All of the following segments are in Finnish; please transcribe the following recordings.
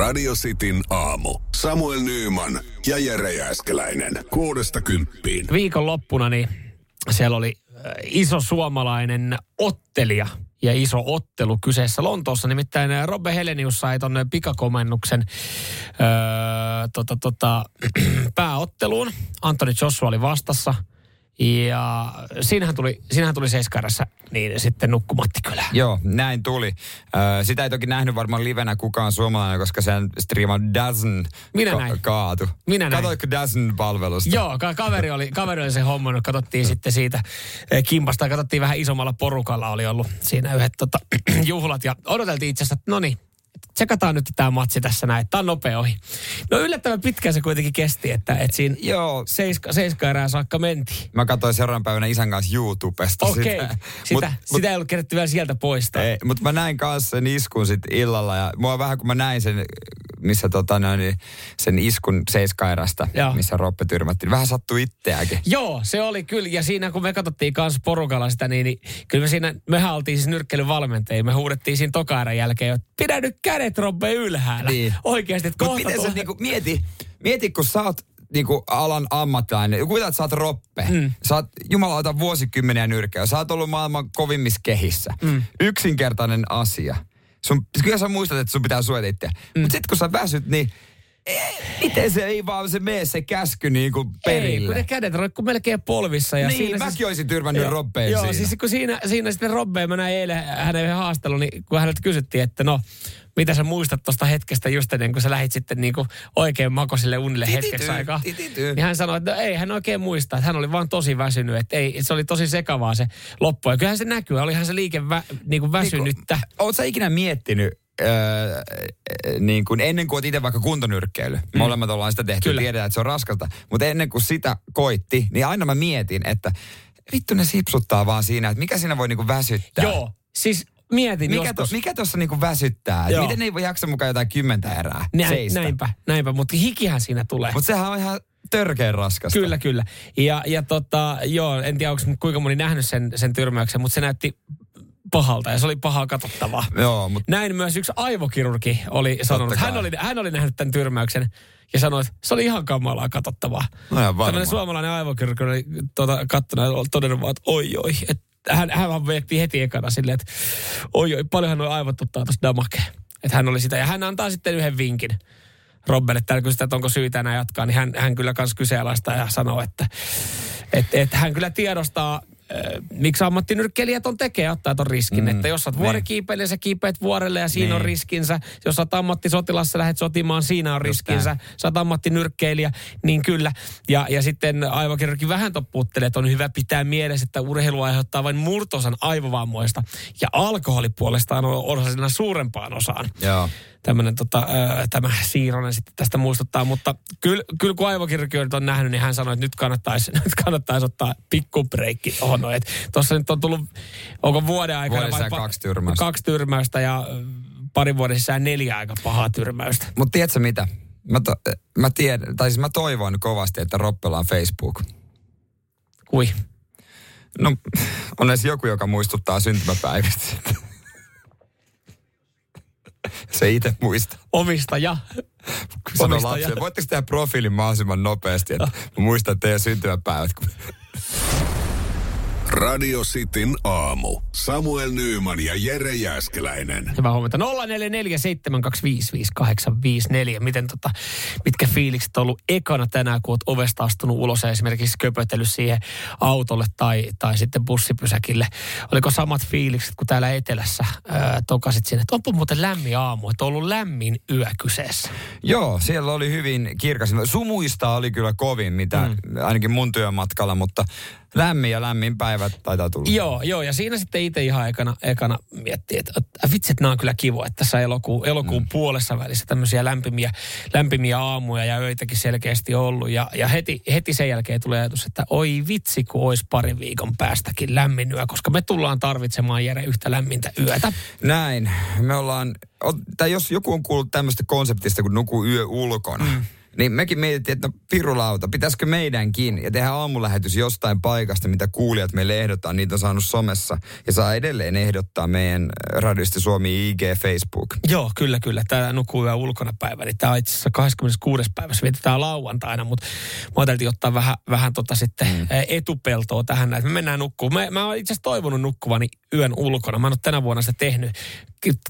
Radio Cityn aamu. Samuel Nyyman ja Jere Jääskeläinen. Kuudesta kymppiin. Viikon loppuna niin siellä oli äh, iso suomalainen ottelija ja iso ottelu kyseessä Lontoossa. Nimittäin äh, Robbe Helenius sai tuonne pikakomennuksen öö, tota, tota, pääotteluun. Anthony Joshua oli vastassa. Ja siinähän tuli, siinähän tuli seiskarässä niin sitten nukkumatti kyllä. Joo, näin tuli. Ö, sitä ei toki nähnyt varmaan livenä kukaan suomalainen, koska sen striima Dazen Minä ka- näin. kaatu. Minä näin. Katoitko Dazen palvelusta? Joo, ka- kaveri oli, kaveri oli se hommannut. Katsottiin sitten siitä eh, kimpasta. Katsottiin vähän isommalla porukalla oli ollut siinä yhdet tota, juhlat. Ja odoteltiin itse asiassa, että no niin, tsekataan nyt tämä matsi tässä näin. Tämä on nopea ohi. No yllättävän pitkään se kuitenkin kesti, että, että siinä Joo, seiska, seiska erää saakka mentiin. mä katsoin seuraavan päivänä isän kanssa YouTubesta Okei, sitä. sitä, Mut- sitä, mut- ei ollut kerätty vielä sieltä poistaa. Ei, mutta mä näin kanssa sen iskun sit illalla ja mua vähän kun mä näin sen, missä tota noin, niin sen iskun seiskaerästä, Joo. missä Roppe tyrmättiin. Vähän sattui itseäkin. Joo, se oli kyllä. Ja siinä kun me katsottiin kanssa porukalla sitä, niin, niin kyllä me siinä, mehän oltiin siis nyrkkelyn valmentajia. Me huudettiin siinä tokaerän jälkeen, että pidä nyt kädet Robbe ylhäällä. Niin. Oikeasti, että kohta miten sä niinku, mieti, mieti kun sä oot niinku alan ammattilainen. Kuvitellaan, että sä oot roppe. Mm. Sä oot jumalauta vuosikymmeniä nyrkeä. Sä oot ollut maailman kovimmissa kehissä. Mm. Yksinkertainen asia. Sun, kyllä sä muistat, että sun pitää suojata itseä. Mm. Mutta sitten kun sä väsyt, niin miten se ei vaan se mene se käsky niinku Ei, perille? kun ne kädet roikkuu melkein polvissa. Ja Niin, siinä mäkin siis, olisin tyrmännyt Joo, Robbeen Joo, siinä. siis kun siinä, siinä sitten Robbeen, mä näin eilen hänen yhden haastelun, niin kun häneltä kysyttiin, että no, mitä sä muistat tuosta hetkestä just ennen kuin sä lähit sitten niinku oikein makosille unille Titity, hetkeksi aikaa. titity. Niin hän sanoi, että no ei hän oikein muista, että hän oli vaan tosi väsynyt, että ei, se oli tosi sekavaa se loppu. Ja kyllähän se näkyy, olihan se liike vä, niinku väsynyttä. Niin Oot sä ikinä miettinyt, öö, niin kuin ennen kuin itse vaikka kuntonyrkkeily, mm. molemmat ollaan sitä tehty, Kyllä. tiedetään, että se on raskasta, mutta ennen kuin sitä koitti, niin aina mä mietin, että vittu ne sipsuttaa vaan siinä, että mikä siinä voi niinku väsyttää. Joo, siis mietin Mikä, to, mikä tuossa niinku väsyttää? Joo. Miten ne ei voi jaksa mukaan jotain kymmentä erää Näin, seistä? näinpä, näinpä, mutta hikihän siinä tulee. Mutta sehän on ihan törkeän raskasta. Kyllä, kyllä. Ja, ja tota, joo, en tiedä, onko kuinka moni nähnyt sen, sen tyrmäyksen, mutta se näytti pahalta ja se oli pahaa katsottavaa. Joo, mutta Näin myös yksi aivokirurgi oli sanonut. Hän oli, hän oli nähnyt tämän tyrmäyksen ja sanoi, että se oli ihan kamalaa katsottavaa. no ihan varmaan. Suomalainen aivokirurgi oli tuota, kattonut ja todennut vaan, että oi oi. Että hän, hän vaan miettii heti ekana silleen, että oi oi, paljonhan nuo aivot ottaa tuosta damakeen. Että hän oli sitä. Ja hän antaa sitten yhden vinkin. Robbelle täällä kysytään, että onko syytä enää jatkaa, niin hän, hän kyllä kans kyseenalaistaa ja sanoo, että et, et hän kyllä tiedostaa, miksi ammattinyrkkeilijät on tekee, ottaa ton riskin. Mm, että jos sä oot vuorikiipeilijä, sä kiipeät vuorelle ja siinä on Niin. riskinsä. Jos sä oot ammattisotilas, sä lähdet sotimaan, siinä on riskinsä. Sä oot ammattinyrkkeilijä, niin kyllä. Ja, ja sitten aivokirurgi vähän toppuuttelee, että on hyvä pitää mielessä, että urheilu aiheuttaa vain murtosan aivovammoista. Ja alkoholi puolestaan on osasena suurempaan osaan Joo. Tämmönen, tota, ää, tämä Siironen sitten tästä muistuttaa, mutta kyllä, kyllä kun aivokirurgi on nähnyt, niin hän sanoi, että nyt kannattaisi, nyt kannattaisi ottaa pikku breikki tuohon. Tuossa nyt on tullut, onko vuoden aikana pa- kaksi tyrmäystä. kaksi tyrmäystä ja parin vuoden sisään neljä aika pahaa tyrmäystä. Mutta tiedätkö mitä? Mä, to, mä, tiedän, tai siis mä toivon kovasti, että Roppella on Facebook. Kui? No, on edes joku, joka muistuttaa syntymäpäivistä. Se itse muista. Omistaja. Sano lapselle, voitteko tehdä profiilin mahdollisimman nopeasti, että muistan teidän syntymäpäivät. Radio Cityn aamu. Samuel Nyyman ja Jere Jääskeläinen. Hyvää huomenta. 0447255854. Miten tota, mitkä fiilikset on ollut ekana tänään, kun oot ovesta astunut ulos ja esimerkiksi köpötellyt siihen autolle tai, tai sitten bussipysäkille? Oliko samat fiilikset kuin täällä etelässä ää, tokasit sinne, että onpa muuten lämmin aamu, että on ollut lämmin yö kyseessä. Joo, siellä oli hyvin kirkas. Sumuista oli kyllä kovin, mitä mm. ainakin mun työmatkalla, mutta lämmin ja lämmin päivät taitaa tulla. Joo, joo, ja siinä sitten itse ihan ekana, ekana miettii, että, että vitsi, että nämä on kyllä kivoa, että tässä elokuun, elokuun mm. puolessa välissä tämmöisiä lämpimiä, lämpimiä aamuja ja öitäkin selkeästi ollut. Ja, ja heti, heti sen jälkeen tulee ajatus, että oi vitsi, kun olisi parin viikon päästäkin lämmin yö, koska me tullaan tarvitsemaan Jere yhtä lämmintä yötä. Näin. Me ollaan, tai jos joku on kuullut tämmöistä konseptista kuin nuku yö ulkona, mm. Niin mekin mietittiin, että no pirulauta, pitäisikö meidänkin ja tehdä aamulähetys jostain paikasta, mitä kuulijat meille ehdottaa. Niitä on saanut somessa ja saa edelleen ehdottaa meidän radiosti Suomi IG Facebook. Joo, kyllä, kyllä. Tämä nukkuu yö ulkona päivä. Niin tämä on itse asiassa 26. päivässä. Vietetään lauantaina, mutta mä ajattelin ottaa vähän, vähän tota sitten mm. etupeltoa tähän. Että me mennään nukkuun. Mä, mä oon itse asiassa toivonut nukkuvani yön ulkona. Mä en ole tänä vuonna sitä tehnyt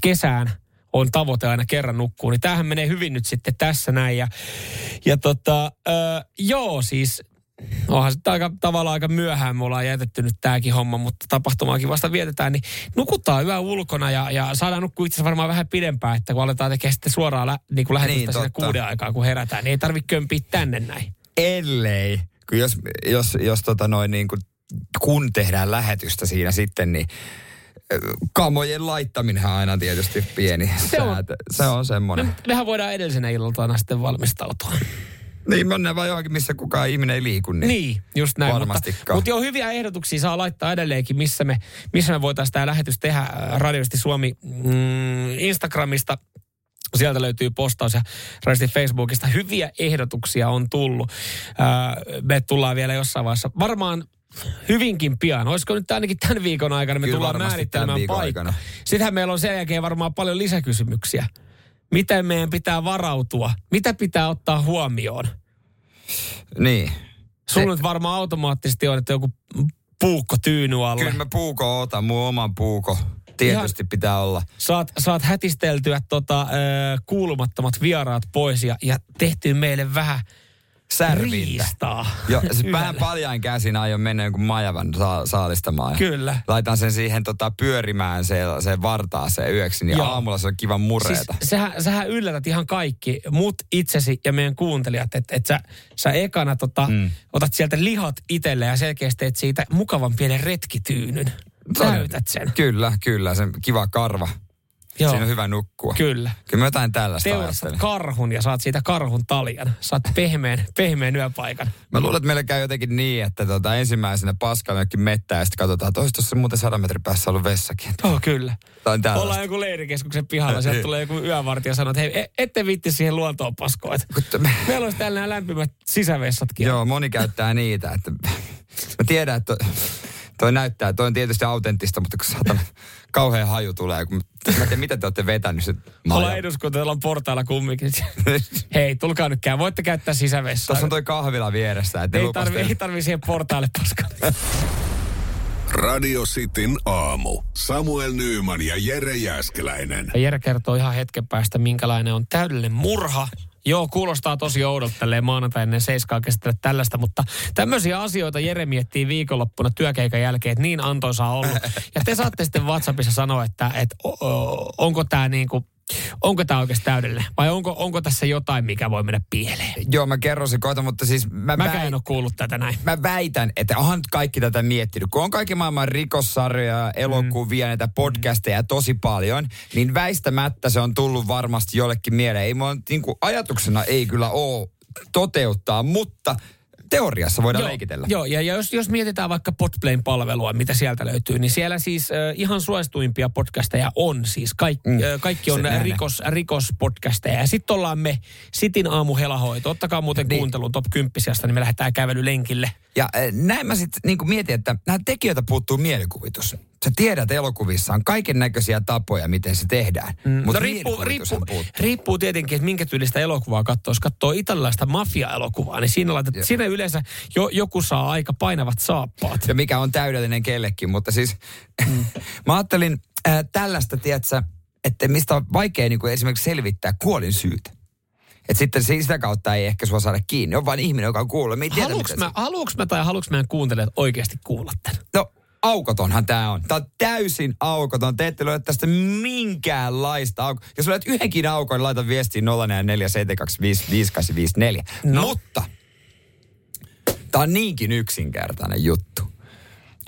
kesään on tavoite aina kerran nukkuu. Niin tämähän menee hyvin nyt sitten tässä näin. Ja, ja tota, öö, joo siis onhan sitten aika, tavallaan aika myöhään me ollaan jätetty nyt tämäkin homma, mutta tapahtumaakin vasta vietetään, niin nukutaan yö ulkona ja, ja saadaan nukkua itse varmaan vähän pidempään, että kun aletaan tekemään sitten suoraan lä, niin kuin lähetystä niin, sinne kuuden aikaa, kun herätään, niin ei tarvitse kömpiä tänne näin. Ellei, kun jos, jos, jos tota noin niin kuin, kun tehdään lähetystä siinä sitten, niin kamojen laittaminen on aina tietysti pieni se on, säätö. Se on semmoinen. Me, mehän voidaan edellisenä iltana sitten valmistautua. Niin, mennään vaan johonkin, missä kukaan ihminen ei liiku. Niin, niin just näin. Mutta, mutta joo, hyviä ehdotuksia saa laittaa edelleenkin, missä me, missä me voitaisiin tämä lähetys tehdä radiosti Suomi mm, Instagramista. Sieltä löytyy postaus ja radiosti Facebookista. Hyviä ehdotuksia on tullut. Äh, me tullaan vielä jossain vaiheessa. Varmaan hyvinkin pian. Olisiko nyt ainakin tämän viikon aikana me Kyllä tullaan määrittelemään paikka. Sittenhän meillä on sen jälkeen varmaan paljon lisäkysymyksiä. Miten meidän pitää varautua? Mitä pitää ottaa huomioon? Niin. Sulla Se... nyt varmaan automaattisesti on, että joku puukko tyyny alle. Kyllä mä puuko otan, mun oman puuko. Tietysti Ihan, pitää olla. Saat, saat hätisteltyä tota, äh, kuulumattomat vieraat pois ja, ja tehtyä meille vähän – särvintä. Riistaa. Joo, siis vähän paljain käsin aion mennä jonkun majavan sa- saalistamaan. Kyllä. Laitan sen siihen tota, pyörimään se, se vartaaseen yöksi, niin Joo. aamulla se on kiva murreeta. Siis sähän, sähän yllätät ihan kaikki, mut itsesi ja meidän kuuntelijat, että et sä, sä ekana tota, mm. otat sieltä lihat itselle ja selkeästi teet siitä mukavan pienen retkityynyn. Täytät sen. Kyllä, kyllä, sen kiva karva. Joo. Siinä on hyvä nukkua. Kyllä. Kyllä mä jotain tällaista Teurastat karhun ja saat siitä karhun taljan. Saat pehmeän, pehmeän yöpaikan. Mä luulen, että meillä käy jotenkin niin, että tota, ensimmäisenä paskalla jokin mettää ja sitten katsotaan, että olisi tuossa muuten sadan metrin päässä ollut vessakin. Oh, kyllä. Ollaan joku leirikeskuksen pihalla, sieltä tulee joku yövartija ja sanoo, että hei, e- ette vitti siihen luontoon paskoa. Meillä olisi täällä nämä lämpimät sisävessatkin. Joo, moni käyttää niitä. Että, mä tiedän, että toi näyttää, toi on tietysti autenttista, mutta kun saatan kauhean haju tulee, kun mä tiedän, mitä te olette vetänyt se Ollaan eduskunta, on portailla kumminkin. Hei, tulkaa nyt käy. Voitte käyttää sisävessaa. Tuossa on toi kahvila vieressä. Että ei, tarvi, ei tarvi siihen portaalle paskaa. Radio Cityn aamu. Samuel Nyyman ja Jere Jäskeläinen. Ja Jere kertoo ihan hetken päästä, minkälainen on täydellinen murha Joo, kuulostaa tosi oudolta tälleen maanantai ennen seiskaa käsitellä tällaista, mutta tämmöisiä asioita Jere miettii viikonloppuna työkeikan jälkeen, että niin antoisaa ollut. Ja te saatte sitten WhatsAppissa sanoa, että, että onko tämä niin kuin Onko tämä oikeasti täydellinen? Vai onko, onko tässä jotain, mikä voi mennä pieleen? Joo, mä kerron se kohta, mutta siis... Mä Mäkään väit... en ole kuullut tätä näin. Mä väitän, että onhan kaikki tätä miettinyt. Kun on kaikki maailman rikossarjoja, elokuvia, mm. näitä podcasteja tosi paljon, niin väistämättä se on tullut varmasti jollekin mieleen. Ei mua, niin kuin ajatuksena ei kyllä ole toteuttaa, mutta teoriassa voidaan joo, leikitellä. Joo, ja jos, jos mietitään vaikka Podplayn palvelua, mitä sieltä löytyy, niin siellä siis äh, ihan suosituimpia podcasteja on siis. Kaik, mm, äh, kaikki on rikos, rikospodcasteja. Ja sitten ollaan me, Sitin aamu helahoito. Ottakaa muuten niin. kuuntelun top 10 niin me lähdetään kävelylenkille. Ja äh, näin mä sitten niin mietin, että nämä tekijöitä puuttuu mielikuvitus sä tiedät elokuvissa on kaiken näköisiä tapoja, miten se tehdään. Mm. Mutta no riippuu, riippuu, riippuu tietenkin, että minkä tyylistä elokuvaa katsoo. Jos katsoo italialaista mafia-elokuvaa, niin siinä, laitat, siinä yleensä jo, joku saa aika painavat saappaat. Ja mikä on täydellinen kellekin, mutta siis mm. mä ajattelin äh, tällaista, tiedätkö, että mistä on vaikea niin kuin esimerkiksi selvittää kuolin syytä. Et sitten sitä kautta ei ehkä sua saada kiinni. On vain ihminen, joka on kuullut. Haluuks mä, haluuks mä tai haluuks meidän kuuntelijat oikeasti kuulla tämän? No aukotonhan tämä on. Tämä on täysin aukoton. Te ette löydä tästä minkäänlaista aukoa. Jos löydät yhdenkin aukon, niin laita viestiin 0447255854. No. Mutta tämä on niinkin yksinkertainen juttu.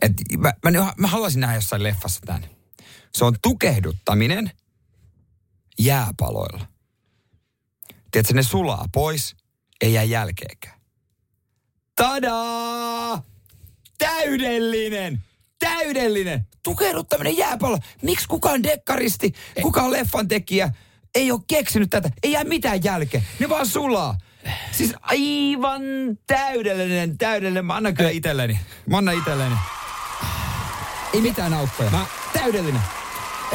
Et mä, mä, mä haluaisin nähdä jossain leffassa tämän. Se on tukehduttaminen jääpaloilla. Tiedätkö, ne sulaa pois, ei jää jälkeekään. Tadaa! Täydellinen! täydellinen. Tukehduttaminen jääpallo. Miksi kukaan dekkaristi, kukaan leffan tekijä ei ole keksinyt tätä. Ei jää mitään jälkeä. Ne vaan sulaa. Siis aivan täydellinen, täydellinen. Mä annan kyllä itselleni. Mä annan itselleni. Ei mitään aukkoja. Mä... Täydellinen.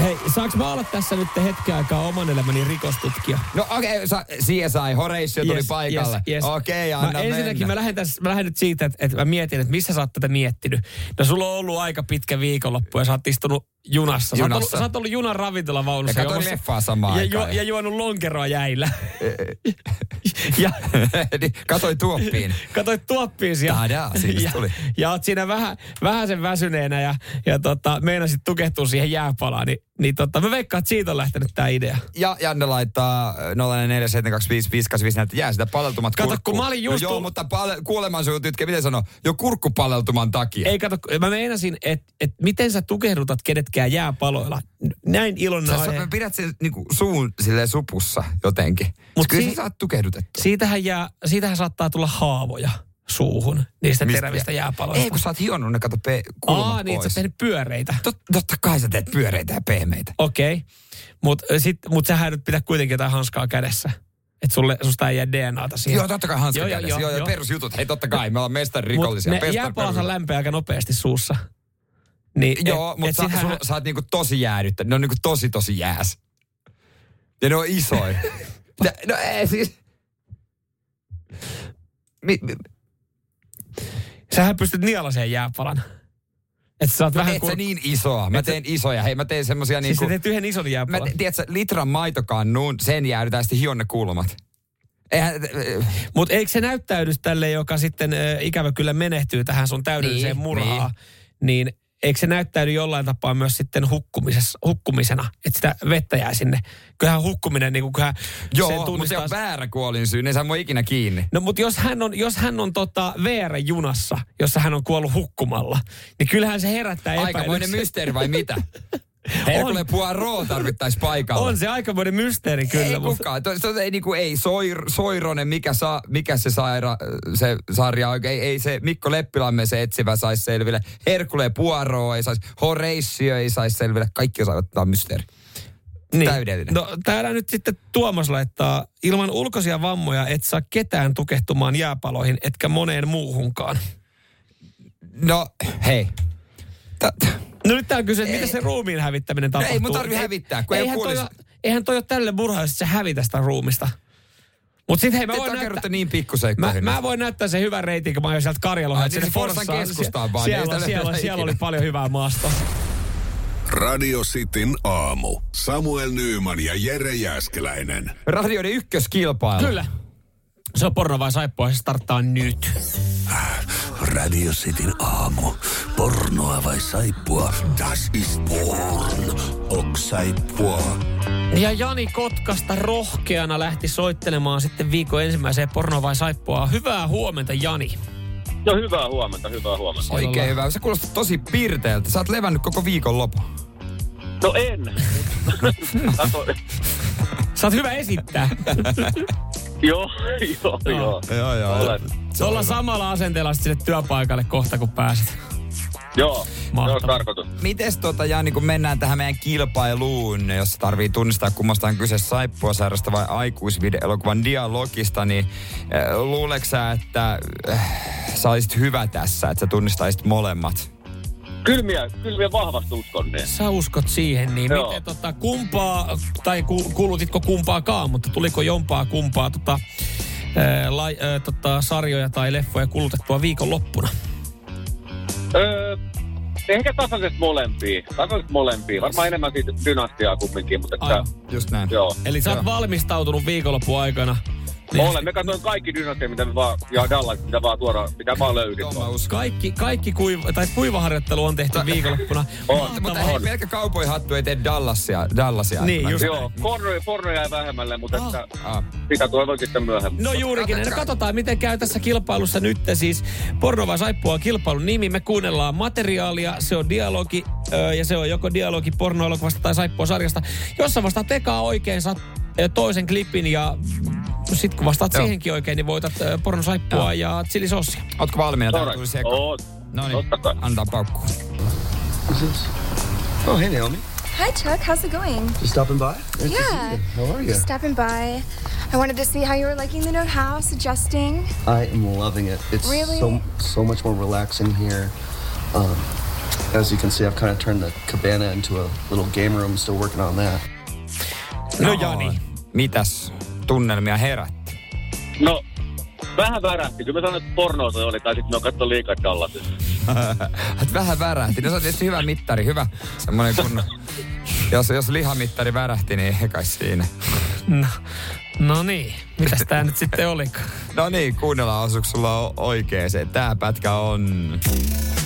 Hei, saaks mä olla tässä nyt hetken aikaa oman elämäni rikostutkija? No okei, okay, CSI, Horatio tuli Yes, paikalle. yes, yes. Okei, okay, anna mä ensinnäkin mennä. mä lähden, tässä, mä lähden nyt siitä, että, että mä mietin, että missä sä oot tätä miettinyt. No sulla on ollut aika pitkä viikonloppu ja sä oot istunut junassa. Sä, oot ollut, Junassa. sä oot ollut junan ravintolavaunussa. Ja katsoin leffaa samaan ja, aikaan. ja juonut lonkeroa jäillä. ja Niin, Katoi tuoppiin. katsoit tuoppiin ja, Tadaa, ja, tuli. ja oot siinä vähän, vähän sen väsyneenä ja, ja tota, meinasit tukehtua siihen jääpalaan. Niin, niin tota, mä veikkaan, että siitä on lähtenyt tää idea. Ja Janne laittaa 04725585 että jää sitä paleltumat Kato, kurkkuun. kun mä olin just no, Joo, mutta pale- kuolemansuun tytke, miten sanoo? Jo kurkkupaleltuman takia. Ei kato, mä meinasin, että et miten sä tukehdutat kenetkään jääpaloilla. Näin iloinen Sä, aihe. sä pidät sen niinku, suun silleen supussa jotenkin. Mut kyllä si- sä saat tukehdutettua. Siitähän, jää, siitähän saattaa tulla haavoja suuhun niistä Mistä- terävistä jääpaloista. Ei, kun sä oot hionnut ne, kato, pe- kulmat Aa, niin, pois. sä oot tehnyt pyöreitä. Tot, totta kai sä teet pyöreitä ja pehmeitä. Okei. Okay. Mutta mut sähän nyt pitää kuitenkin jotain hanskaa kädessä. Että sulle, susta ei jää DNAta siihen. Joo, totta kai hanska Joo, kädessä. joo, Joo, joo, joo. perusjutut. Hei, totta kai, me ollaan mestari Mut rikollisia. ne Pestar- jääpalathan perus- lämpää aika nopeasti suussa. Niin, Joo, et- mutta et sä, sul, sä oot niinku tosi jäädyttä. Ne on niinku tosi tosi jääs. Ja ne on isoja. no, no ei siis... Mi, mi, Sähän pystyt nielaseen jääpalan. Että sä oot no vähän et sä niin isoa. Mä Et teen isoja. Hei, mä teen semmosia Siis niinku... sä teet yhden ison Mä jääpalan. te, tiedätkö, litran maitokannuun, sen jäädytään sitten hion ne kulmat. Eihän, Mutta eikö se näyttäydy tälle, joka sitten ö, ikävä kyllä menehtyy tähän sun täydelliseen Niin, murhaan, niin eikö se näyttäydy jollain tapaa myös sitten hukkumisessa, hukkumisena, että sitä vettä jää sinne. Kyllähän hukkuminen, niin kuin, kyllähän sen joo, mutta se tunnistaa... on väärä kuolin syy, ne saa mua ikinä kiinni. No mutta jos hän on, jos hän on tota VR-junassa, jossa hän on kuollut hukkumalla, niin kyllähän se herättää Aikamoinen epäilyksen. mysteeri vai mitä? Herkule Poirot tarvittaisi paikalle. On se aikamoinen mysteeri kyllä. ei mutta- kukaan. To, to, ei, niinku, ei Soir, Soironen, mikä, sa, mikä se, saira, se sarja on. Ei, ei se Mikko Leppilamme se etsivä saisi selville. Herkule Poirot ei saisi. Horatio ei saisi selville. Kaikki osaavat, tämä on mysteeri. Täydellinen. No täällä nyt sitten Tuomas laittaa, ilman ulkoisia vammoja et saa ketään tukehtumaan jääpaloihin, etkä moneen muuhunkaan. No, hei. T- No nyt tää on kyse, että Ei. miten se ruumiin hävittäminen tapahtuu. ei mun tarvi hävittää, kun ei eihän, ole toi, eihän toi ole tälle murhaa, jos se hävitä sitä ruumista. Mut sit hei, mä voin näyttää... niin Mä, pikkuseikkoihin. mä voin näyttää sen hyvän reitin, kun mä oon sieltä Karjalon, Ai, niin Forssan keskustaan vaan, Siellä, ei siellä, siellä ikinä. oli paljon hyvää maastoa. Radio Cityn aamu. Samuel Nyyman ja Jere Jäskeläinen. Radioiden ykköskilpailu. Kyllä. Se on porno vai saippua, se starttaa nyt. Radio Cityn aamu. Pornoa vai saippua? Das ist porn. Ok saippua. Ja Jani Kotkasta rohkeana lähti soittelemaan sitten viikon ensimmäiseen porno vai saippua. Hyvää huomenta Jani. No hyvää huomenta, hyvää huomenta. Oikein hyvä. Se kuulostaa tosi pirteältä. Sä oot levännyt koko viikon lopun. No en. Sä oot hyvä esittää. joo, joo, joo. Joo, joo. Olen. Se Olla samalla asenteella sinne työpaikalle kohta, kun pääset. Joo, se Mahtavaa. on tarkoitus. Mites tota, Jani, kun mennään tähän meidän kilpailuun, jossa tarvii tunnistaa kummasta on kyse saippuasarjasta vai aikuisvide-elokuvan dialogista, niin äh, luuleeko sä, että äh, sä olisit hyvä tässä, että sä tunnistaisit molemmat? Kyllä minä, kyllä minä vahvasti uskon niin. Sä uskot siihen, niin Joo. miten tota, kumpaa, tai ku, kuulutitko kumpaakaan, mutta tuliko jompaa kumpaa tota, ää, lai, ää, tota, sarjoja tai leffoja kulutettua viikonloppuna? Öö, ehkä tasaisesti molempia. Tasaisesti molempia. Varmaan enemmän siitä dynastiaa kumminkin, mutta että, Aivan. Just näin. joo. Eli sä oot Joo. valmistautunut viikonlopun aikana. Niin Olen. Me katsoin kaikki dynastia, mitä me vaan, ja Dallas, mitä vaan tuoda, mitä vaan löydi. Joo, mä uskon. Kaikki, kaikki kuiva, tai kuivaharjoittelu on tehty viikonloppuna. On. Mutta hei, pelkkä kaupoihattu ei tee Dallasia. Dallasia Niin, just Joo, porno, porno jäi vähemmälle, mutta Ah. että, Ah. sitä toivon sitten myöhemmin. No juurikin. No katsotaan, miten käy tässä kilpailussa nyt. Siis Porno vai Saippua kilpailun nimi. Me kuunnellaan materiaalia. Se on dialogi ja se on joko dialogi pornoelokuvasta tai Saippua sarjasta. Jos sä vastaat ekaa oikein, saat toisen klipin ja sitten kun vastaat Joo. siihenkin oikein, niin voitat ö, porno Saippua Joo. ja chilisossia. Ootko valmiina? Alright. tuli. No niin, antaa paukku. Oh, hey, Naomi. Hi, Chuck. How's it going? Just stopping by? Nice Yeah. How are you? Just stopping by. I wanted to see how you were liking the new house, adjusting. I am loving it. It's Really? so so much more relaxing here. Um, as you can see, I've kind of turned the cabana into a little game room. Still working on that. No Jani. Mitäs tunnelmia herätti? No, vähän värähti. Kyllä mä sanoin, että pornoa se oli, tai sitten mä katsoin liikaa Dallasissa. Et vähän värähti. No se on tietysti hyvä mittari, hyvä semmoinen kun... Jos, jos lihamittari värähti, niin eikä siinä. No, no niin, mitäs tää nyt sitten olikaan? No niin, kuunnellaan, osuuko sulla oikein se. Tää pätkä on...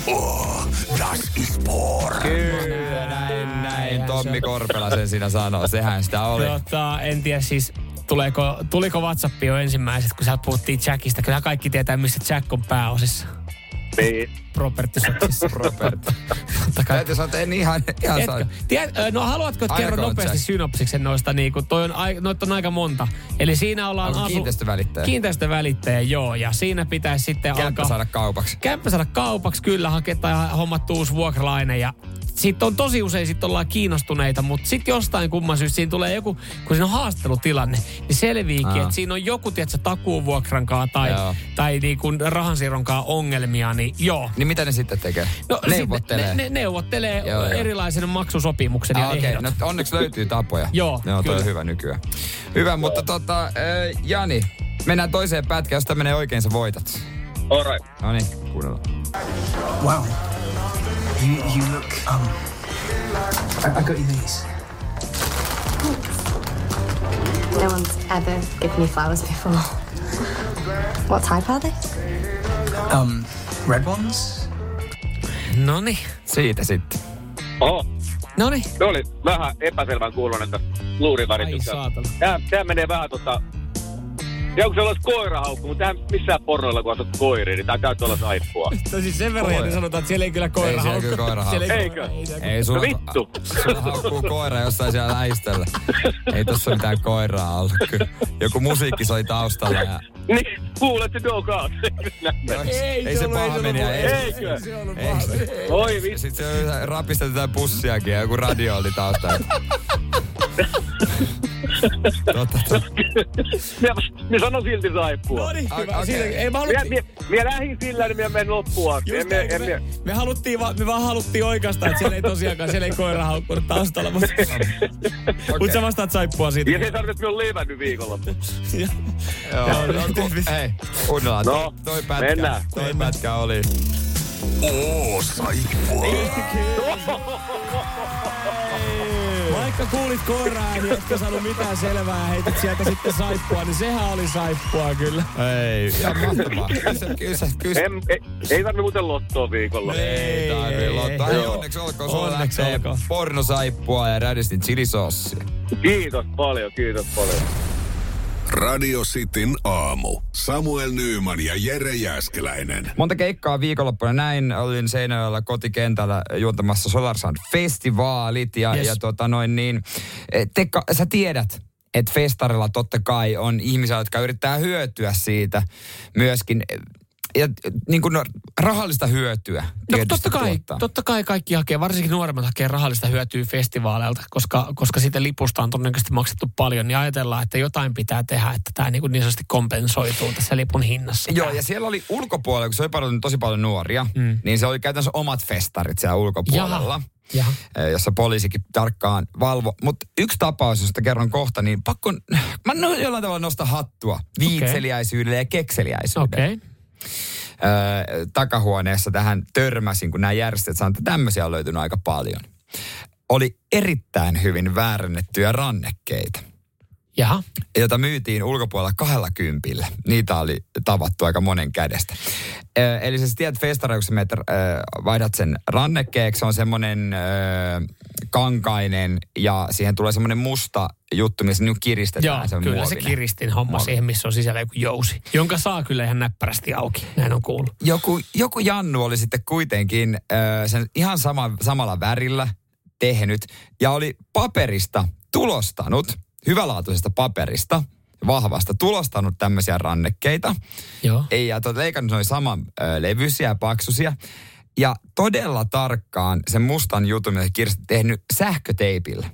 Oh, das ist Sport. Kyllä, näin, näin. Tommi Korpela sen siinä sanoo. Sehän sitä oli. Tota, en tiedä siis, tuleeko, tuliko WhatsApp jo ensimmäiset, kun sieltä puhuttiin Jackista. Kyllä kaikki tietää, missä Jack on pääosissa. Niin. Täytyy sanoa, että en ihan, ihan saa. No haluatko, Ainakaan nopeasti Jack. synopsiksen noista? Niin kun toi on, noita on aika monta. Eli siinä ollaan Onko kiinteistövälittäjä? Kiinteistövälittäjä, joo. Ja siinä pitäisi sitten Kämppä alkaa... saada kaupaksi. Kämppä saada kaupaksi, kyllä, hakea tai hommattu uusi vuokralainen ja sitten on tosi usein sit ollaan kiinnostuneita, mutta sitten jostain kumman syystä siinä tulee joku, kun siinä on haastattelutilanne, niin selviikin, että siinä on joku, tiedätkö, takuuvuokrankaa tai, Joo. tai niinku rahansiirronkaa ongelmia, niin joo. Niin mitä ne sitten tekee? No, Neuvottelee. Ne, ne, neuvottelee Joo, joo, erilaisen maksusopimuksen ja Ah, okei, ehdot. no onneksi löytyy tapoja. Joo, Joo, toi kyllä. on hyvä nykyään. Hyvä, mutta tota, äh, Jani, mennään toiseen pätkään. Jos tää menee oikein, sä voitat. All right. No niin, kuunnellaan. Wow. You you look um I, I got you these. No one's ever given me flowers before. What type are they? Um red ones? Noniin, Siitä sitten. Oho, noniin. se oli vähän epäselvän kuulonen että Ai saatana. Tää, tää menee vähän tota... Ja kun se olisi koirahaukku, mutta tähän missään pornoilla, kun asut koiriin, niin tää täytyy olla saippua. No siis sen verran, että sanotaan, että siellä ei kyllä koira Ei siellä kyllä koira Siellä haukku. Eikö? Ei, Ei sulla, No vittu. sulla haukkuu koira jossain siellä lähistöllä. Ei tossa mitään koiraa ollut. Joku musiikki soi taustalla ja... Niin, kuulet se go kart. Ei, ei se ollut- paha ollut meni. paha. Ei, Eikö? se ollut paha. Oi Ja vittu. sit se rapistetaan pussiakin ja joku radio oli taustalla. totta, totta. Minä, minä sanon silti saippua. No niin, hyvä. Ei, mä Minä, haluttiin, minä, minä lähdin sillä, niin minä menen loppuun asti. just En, minä- näin, en, me, me, haluttiin vaan, me vaan haluttiin oikeastaan, että siellä ei tosiaankaan, siellä ei koira haukkunut taustalla, mutta mut sä vastaat saippua siitä. Ja se sanoi, että minä olen levännyt viikonloppu. Joo, no, ku, hei, kuunnellaan. No, toi, toi pätkä, mennään. toi pätkä oli. Oo, saippua. Vaikka kuulit koiraa, niin etkä saanut mitään selvää ja heitit sieltä sitten saippua, niin sehän oli saippua kyllä. Ei, ihan mahtavaa. Kyllä se, kyllä se, ei, ei tarvitse muuten lottoa viikolla. Ei tarvii lottaa. Hei, Joo. onneksi olkoon. Onneksi olkoon. pornosaippua ja rädistin chilisossia. Kiitos paljon, kiitos paljon. Radio Cityn aamu. Samuel Nyyman ja Jere Jäskeläinen. Monta keikkaa viikonloppuna näin. Olin Seinäjoella kotikentällä juontamassa Solar Sound festivaalit ja, Yes. ja tota noin niin. eh, Te, ka- sä tiedät, että festarilla totta kai on ihmisiä, jotka yrittää hyötyä siitä myöskin. Ja niin kuin rahallista hyötyä No totta kai, tuottaa. totta kai kaikki hakee, varsinkin nuoremmat hakee rahallista hyötyä festivaaleilta, koska, koska siitä lipusta on todennäköisesti maksettu paljon, niin ajatellaan, että jotain pitää tehdä, että tämä niin, niin sanotusti kompensoituu tässä lipun hinnassa. Joo, ja siellä oli ulkopuolella, kun se oli paljon, tosi paljon nuoria, mm. niin se oli käytännössä omat festarit siellä ulkopuolella. Jaha. Jaha. eh, jossa poliisikin tarkkaan valvo. Mutta yksi tapaus, josta kerron kohta, niin pakko, mä no, jollain tavalla nosta hattua viitseliäisyydelle ja kekseliäisyydelle. Okay. Öö, takahuoneessa tähän törmäsin, kun nämä järjestöt sanoivat, että tämmöisiä on löytynyt aika paljon. Oli erittäin hyvin väärennettyjä rannekkeita Jaha. jota myytiin ulkopuolella kahdella kympillä. Niitä oli tavattu aika monen kädestä. Ö, eli sä tiedät festari, kun sä ö, vaihdat sen rannekkeeksi, se on semmoinen ö, kankainen ja siihen tulee semmoinen musta juttu, missä nyt kiristetään. Joo, se kyllä se muovinen. kiristin homma Muovi. siihen, missä on sisällä joku jousi, jonka saa kyllä ihan näppärästi auki. Näin on kuullut. Joku, joku Jannu oli sitten kuitenkin sen ihan sama, samalla värillä tehnyt ja oli paperista tulostanut, hyvälaatuisesta paperista, vahvasta, tulostanut tämmöisiä rannekkeita. Joo. Ei, ja tot, leikannut noin saman ö, levyisiä ja paksusia. Ja todella tarkkaan sen mustan jutun, mitä kirjoitti, tehnyt sähköteipillä.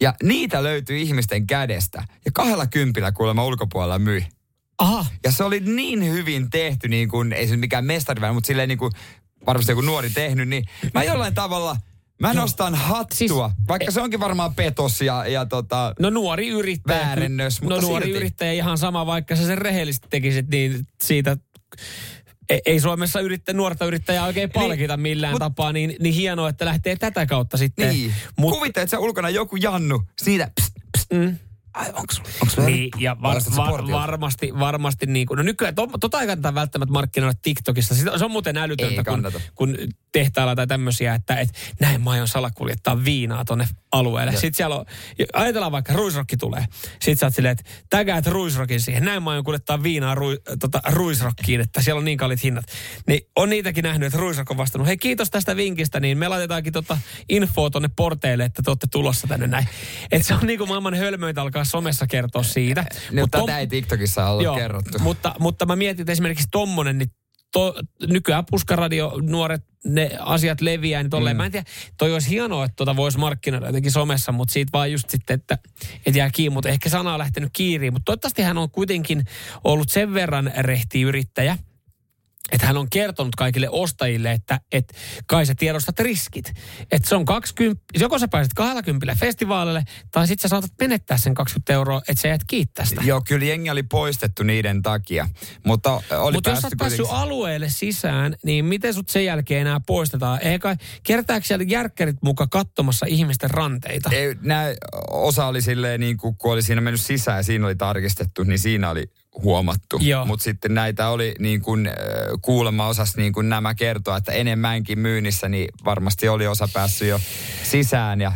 Ja niitä löytyi ihmisten kädestä. Ja kahdella kympillä kuulemma ulkopuolella myi. Aha. Ja se oli niin hyvin tehty, niin kuin, ei se nyt mikään mestari, mutta silleen niin kuin, varmasti joku nuori tehnyt, niin mä jollain tavalla, mä nostan hattua, Siis- vaikka se onkin varmaan petos ja, ja tota, No nuori yrittäjä. Väärennös, no mutta nuori silti. yrittäjä ihan sama, vaikka sä sen rehellisesti tekisit, niin siitä ei- Suomessa yrittä, nuorta yrittäjää oikein palkita millään mut- tapaa, niin, niin hienoa, että lähtee tätä kautta sitten. niin. Mut, Kuvittele, että se ulkona joku Jannu, siitä, pst, pst. Mm. Ai, onks onks Niin, ja var, var, varmasti, varmasti niin kuin, no nykyään, to, tota ei kannata välttämättä markkinoida TikTokissa. Sitä- Se on muuten älytöntä, kun, kun tehtailla tai tämmöisiä, että et, näin mä aion salakuljettaa viinaa tonne alueelle. Sitten siellä on, ajatellaan vaikka ruisrokki tulee. Sitten sä oot silleen, että tägäät ruisrokin siihen. Näin mä aion kuljettaa viinaa rui, tota, ruisrokkiin, että siellä on niin kallit hinnat. Niin on niitäkin nähnyt, että ruisrok on vastannut. Hei kiitos tästä vinkistä, niin me laitetaankin tota infoa tonne porteille, että te olette tulossa tänne näin. Et se on niin kuin maailman hölmöitä alkaa somessa kertoa siitä. Mut mutta tom- tätä ei TikTokissa ole Joo, kerrottu. Mutta, mutta mä mietin, että esimerkiksi tommonen, niin to, nykyään puskaradio, nuoret, ne asiat leviää, niin tolleen. Mm. Mä en tiedä, toi olisi hienoa, että tota voisi markkinoida jotenkin somessa, mutta siitä vaan just sitten, että et jää kiinni, mutta ehkä sana on lähtenyt kiiriin. Mutta toivottavasti hän on kuitenkin ollut sen verran rehti yrittäjä, että hän on kertonut kaikille ostajille, että, että kai sä tiedostat riskit. Että se on 20, joko sä pääset 20 festivaalille, tai sitten sä saatat menettää sen 20 euroa, että sä jäät kiittää sitä. Joo, kyllä jengi oli poistettu niiden takia. Mutta oli Mutta jos sä oot päässyt kuitenkin- alueelle sisään, niin miten sut sen jälkeen enää poistetaan? Eikä kertääkö siellä järkkärit muka katsomassa ihmisten ranteita? Ei, nää, osa oli silleen, niin kuin, kun oli siinä mennyt sisään ja siinä oli tarkistettu, niin siinä oli huomattu. Mutta sitten näitä oli niin kuin, kuulemma osas niin kuin nämä kertoa, että enemmänkin myynnissä, niin varmasti oli osa päässyt jo sisään. Ja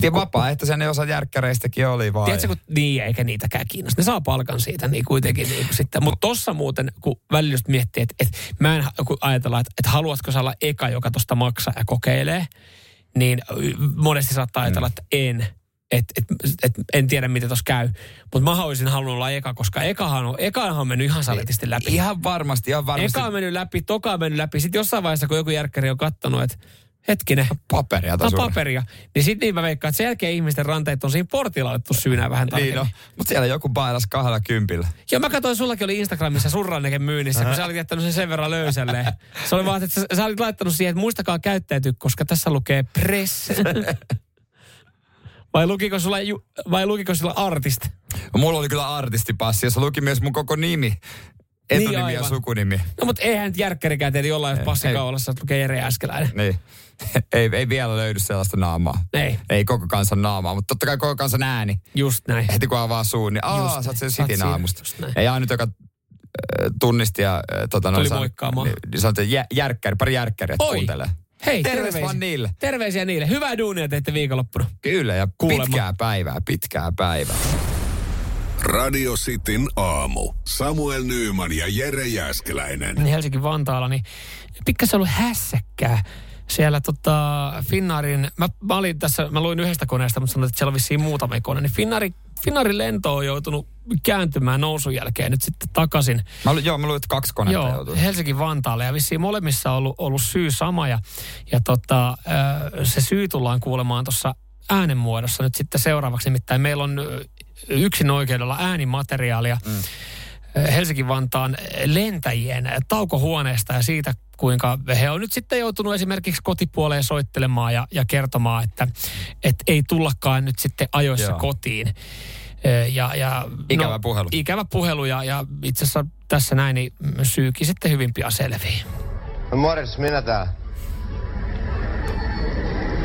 Tiedä, vapaaehtoisen osa järkkäreistäkin oli vaan. Tiedätkö, kun niin eikä niitäkään kiinnosta. Ne saa palkan siitä niin kuitenkin niin kuin sitten. Mutta tossa muuten, kun välillä just miettii, että, että mä en kun ajatella, että, että haluatko sä olla eka, joka tosta maksaa ja kokeilee, niin monesti saattaa ajatella, että en. Et, et, et, en tiedä, miten tuossa käy. Mutta mä olisin halunnut olla eka, koska ekahan on, ekahan on mennyt ihan saletisti läpi. Ihan varmasti, ihan varmasti. Eka on mennyt läpi, toka on mennyt läpi. Sitten jossain vaiheessa, kun joku järkkäri on kattonut, että hetkinen, paperia taas paperia. Niin sitten niin mä veikkaan, että sen jälkeen ihmisten ranteet on siinä portilla alettu syynää vähän tarkemmin. Niin no, mutta siellä joku bailas kahdella kympillä. Joo, mä katsoin, sullakin oli Instagramissa sun ranneke myynnissä, kun sä olit jättänyt sen sen verran löysälleen. Se oli vaan, että sä, sä olit laittanut siihen, että muistakaa käyttäytyä, koska tässä lukee press. vai, lukiko sulla, ju- vai lukiko sulla artist? Mulla oli kyllä artistipassi, jossa luki myös mun koko nimi. Etunimi ja aivan. sukunimi. No mutta eihän nyt järkkärikään teitä jollain Ei. passikaulassa, että lukee Jere Äskeläinen. Niin. ei, ei vielä löydy sellaista naamaa. Ei. Ei koko kansan naamaa, mutta totta kai koko kansan ääni. Just näin. Heti kun avaa suun, niin aah, sä oot sen sitin aamusta. Ei ainut, joka äh, tunnisti ja äh, tota, Tuli san- moikkaamaan. Niin, niin sanoi, että jä, järkkäri, pari järkkäriä, kuuntelee. Hei, Terveys terveisiä. vaan niille. Terveisiä niille. Hyvää duunia teitte viikonloppuna. Kyllä, ja Kuulemma. pitkää päivää, pitkää päivää. Radio Cityn aamu. Samuel Nyyman ja Jere Jäskeläinen. Niin Helsinki-Vantaalla, niin pikkasen ollut hässäkkää siellä tota Finnaarin, mä, mä, olin tässä, mä luin yhdestä koneesta, mutta sanoin, että siellä on vissiin muutama kone, niin Finnaari, Finnaarin lento on joutunut kääntymään nousun jälkeen nyt sitten takaisin. Mä, lu- joo, mä luulen, että kaksi konetta Joo, joutuu. Helsinki-Vantaalle ja vissiin molemmissa on ollut, ollut syy sama ja, ja tota, se syy tullaan kuulemaan tuossa äänenmuodossa nyt sitten seuraavaksi. Nimittäin meillä on yksin oikeudella äänimateriaalia mm. Helsinki-Vantaan lentäjien taukohuoneesta ja siitä, kuinka he on nyt sitten joutunut esimerkiksi kotipuoleen soittelemaan ja, ja kertomaan, että, että ei tullakaan nyt sitten ajoissa Joo. kotiin. Ö, Ja, ja, Ikävä puhelu. Ikävä puhelu ja, ja itse asiassa tässä näin, niin syykin sitten hyvin pian selvii. No morjes, minä täällä.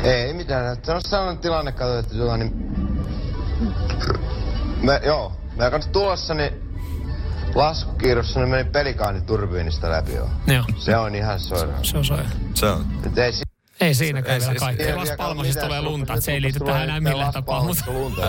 Ei mitään, että on sellainen tilanne, kato, että tuolla niin... Me, joo, mä kanssa tulossa, niin laskukiirossa niin meni pelikaani turbiinista läpi joo. Joo, Se on ihan soira. se on se. Se on. Ei si- Ei siinäkään Ei vielä siis- kaikkea. Las Palmasista tulee se lunta, että se ei liity tähän enää millään tapaa. Mutta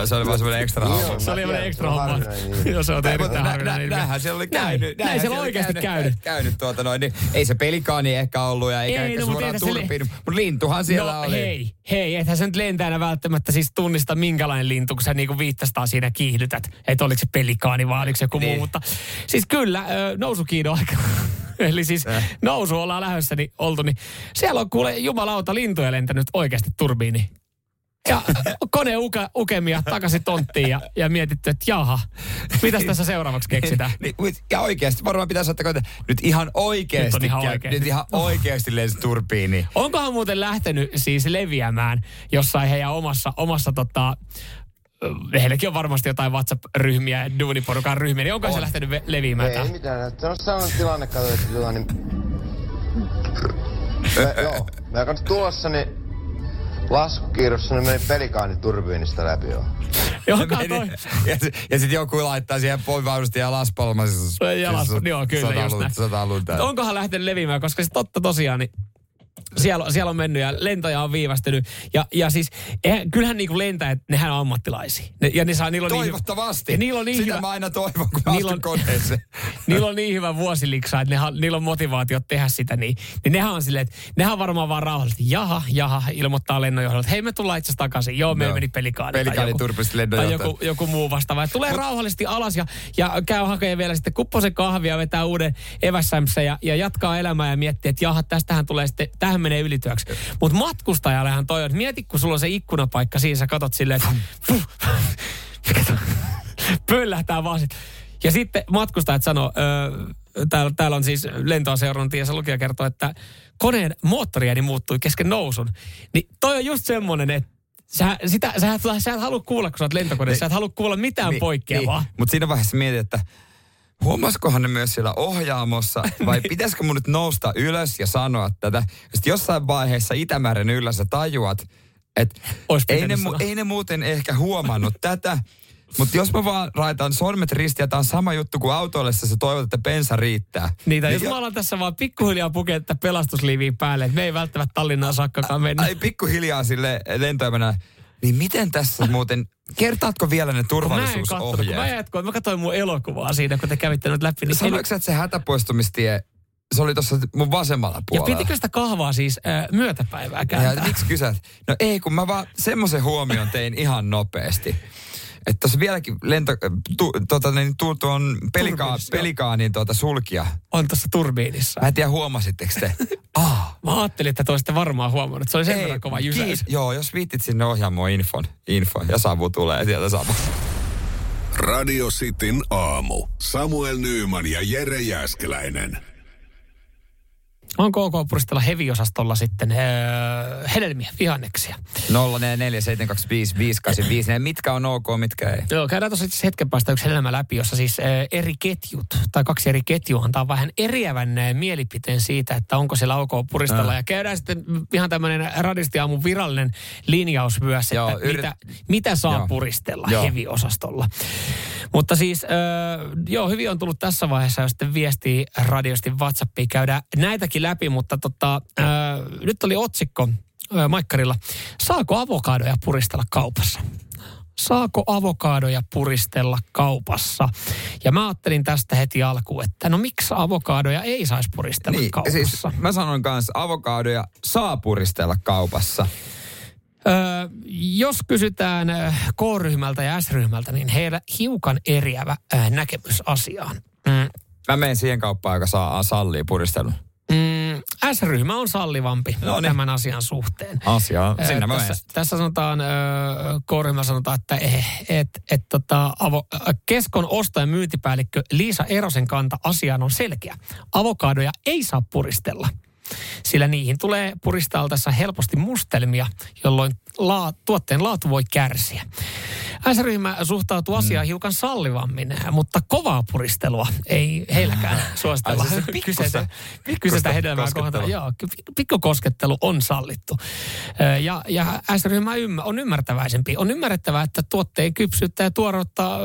se oli vaan semmoinen ekstra haamu. se oli tiedän, ekstra se on homma. niin. Joo, se on erittäin harvinainen näinhän siellä oli käynyt. Näin siellä oikeasti käynyt, käynyt. tuota noin, niin ei se pelikaani ehkä ollut ja eikä Ei, ehkä no, suoraan se turpiin, mutta lintuhan siellä no, oli. hei, hei, ethän sä nyt lentäjänä välttämättä siis tunnista minkälainen lintu, kun sä niinku viittasta siinä kiihdytät, että oliko se pelikaani vai oliko se joku muu, Niin. mutta siis kyllä, nousukiidon aika. Eli siis Eh. nousu ollaan lähdössä niin oltu, niin siellä on kuule jumalauta lintuja lentänyt oikeasti turbiini. Ja kone uke, ukemia takaisin tonttiin ja, ja mietitty, että jaha, mitäs tässä seuraavaksi keksitään? Niin, mut- ja oikeasti varmaan pitäisi ottaa kohta, nyt ihan oikeasti, Nyt on ihan oikeasti. nyt ihan oikeasti lensi turbiini. Onkohan muuten lähtenyt siis leviämään jossain heidän omassa, omassa tota, heilläkin on varmasti jotain WhatsApp-ryhmiä, duuniporukan ryhmiä, niin onko se On. lähtenyt ve- leviämään? Ei tää? mitään näyttänyt. Sellainen tilanne, kato, että tota, niin... Me, joo, mä tuossa, niin laskukiirossa niin meni pelikaani turbiinista läpi joo. Joo, Se meni- ja, ja sitten joku laittaa siihen poivaudusti ja Las Palmas. Ja Las- joo, kyllä, just näin. Onkohan lähtenyt leviämään, koska se totta tosiaan, niin siellä, siellä on mennyt ja lentoja on viivästynyt. Ja, ja siis, eihän, kyllähän niinku lentäjät, nehän on ammattilaisia. Ne, ja ne saa, niillä on niin, Toivottavasti. ja niillä on niin Sitä hyvä, mä aina toivon, kun Niillä on- koneeseen. niillä on niin hyvä vuosiliksa, että ne, niillä on motivaatio tehdä sitä. Niin, niin nehän on silleen, että nehän varmaan vaan rauhallisesti. Jaha, jaha, ilmoittaa lennonjohdolle, että hei me tullaan itse takaisin. Joo, meillä Joo. meni pelikaani. Pelikaani joku- turpisti Tai lennonjohtaja. joku, joku muu vastaava. Et Tulee rauhallisesti alas ja, ja käy hakemaan vielä sitten kupposen kahvia, vetää uuden evässämsä ja, ja jatkaa elämää ja miettii, että jaha, tästähän tulee sitten, tähän menee ylityöksi. Mutta matkustajallehan toi on, mieti kun sulla on se ikkunapaikka siinä, sä katot silleen, että pöllähtää vaan sit. Ja sitten matkustajat sanoo, öö, täällä, täällä on siis lentoa seurannut ja se lukija kertoo, että koneen moottoriääni muuttui kesken nousun. Niin toi on just semmonen, että Sä, sitä, sä, et, sä et halua kuulla, kun sä oot lentokoneessa, sä et halua kuulla mitään niin, poikkeavaa. Niin. Mutta siinä vaiheessa mietin, että huomasikohan ne myös siellä ohjaamossa vai pitäisikö mun nyt nousta ylös ja sanoa tätä. Sitten jossain vaiheessa Itämeren yllä sä tajuat, että ei ne, mu- ei ne muuten ehkä huomannut tätä. Mutta jos mä vaan raitan sormet ristiin ja tää on sama juttu kuin autoillessa, sä toivot, että bensa riittää. Niitä, Niin jos jo- mä alan tässä vaan pikkuhiljaa pukea pelastusliiviin päälle, että me ei välttämättä Tallinnaan saakkakaan mennä. Ai pikkuhiljaa sille lentoimena. Niin miten tässä muuten, kertaatko vielä ne kun mä en kattonut, kun mä, turvallisuusohjeet? mä katsoin mun elokuvaa siinä, kun te kävitte nyt läpi. Niin Sanoiko sä, että se hätäpoistumistie, se oli tuossa mun vasemmalla ja puolella? pitikö sitä kahvaa siis äh, myötäpäivää Ja kääntää? miksi kysät? No ei, kun mä vaan semmoisen huomion tein ihan nopeasti. Että tuossa vieläkin lento, tu, tota, niin, tu, tuon pelika, joo. pelikaanin tuota sulkia. On tuossa turbiinissa. Mä en tiedä, huomasitteko te? Ah, Mä ajattelin, että te olisitte varmaan huomannut. Se oli sen verran kova jysäys. kiit- Joo, jos viittit sinne ohjaamoon infon, info ja Savu tulee sieltä Savu. Radio Cityn aamu. Samuel Nyyman ja Jere Jäskeläinen. Onko ok puristella heviosastolla sitten öö, hedelmiä, vihanneksia? 04725585. Mitkä on ok, mitkä ei? Joo, käydään tuossa asiassa hetken päästä yksi hedelmä läpi, jossa siis äh, eri ketjut, tai kaksi eri ketjua antaa vähän eriävän äh, mielipiteen siitä, että onko siellä ok puristella. Äh. Ja käydään sitten ihan tämmöinen radistiaamun virallinen linjaus myös, Joo, että yrit- mitä, mitä saa Joo. puristella Joo. heviosastolla. Mutta siis, äh, joo, hyvin on tullut tässä vaiheessa jo sitten viestiä radiosti WhatsAppiin. Käydään näitäkin läpi, mutta tota, äh, nyt oli otsikko äh, Maikkarilla. Saako avokadoja puristella kaupassa? saako avokaadoja puristella kaupassa? Ja mä ajattelin tästä heti alkuun, että no miksi avokaadoja ei saisi puristella Niin, kaupassa? siis mä sanon kanssa, avokaadoja saa puristella kaupassa. Öö, jos kysytään K-ryhmältä ja S-ryhmältä, niin heillä hiukan eriävä näkemys asiaan. Mm, Mä menen siihen kauppaan, joka saa sallii puristelun. mm, S-ryhmä on sallivampi No niin. tämän asian suhteen. Asiaa, Ö, sinne mä tässä, tässä sanotaan, ö, K-ryhmällä sanotaan, että eh, et, et, tota, avo, Keskon osto- ja myyntipäällikkö Liisa Erosen kanta asiaan on selkeä. Avokaadoja ei saa puristella, sillä niihin tulee puristeltaessa helposti mustelmia, jolloin laa, tuotteen laatu voi kärsiä. S-ryhmä suhtautuu asiaan hiukan sallivammin, mutta kovaa puristelua ei heilläkään suositella. Ai se pikkusta- pikkusta hedelmää kohtaan. Joo, pikkukoskettelu on sallittu. Ja, ja S-ryhmä on ymmärtäväisempi. On ymmärrettävää, että tuotteen kypsyyttä ja tuoreutta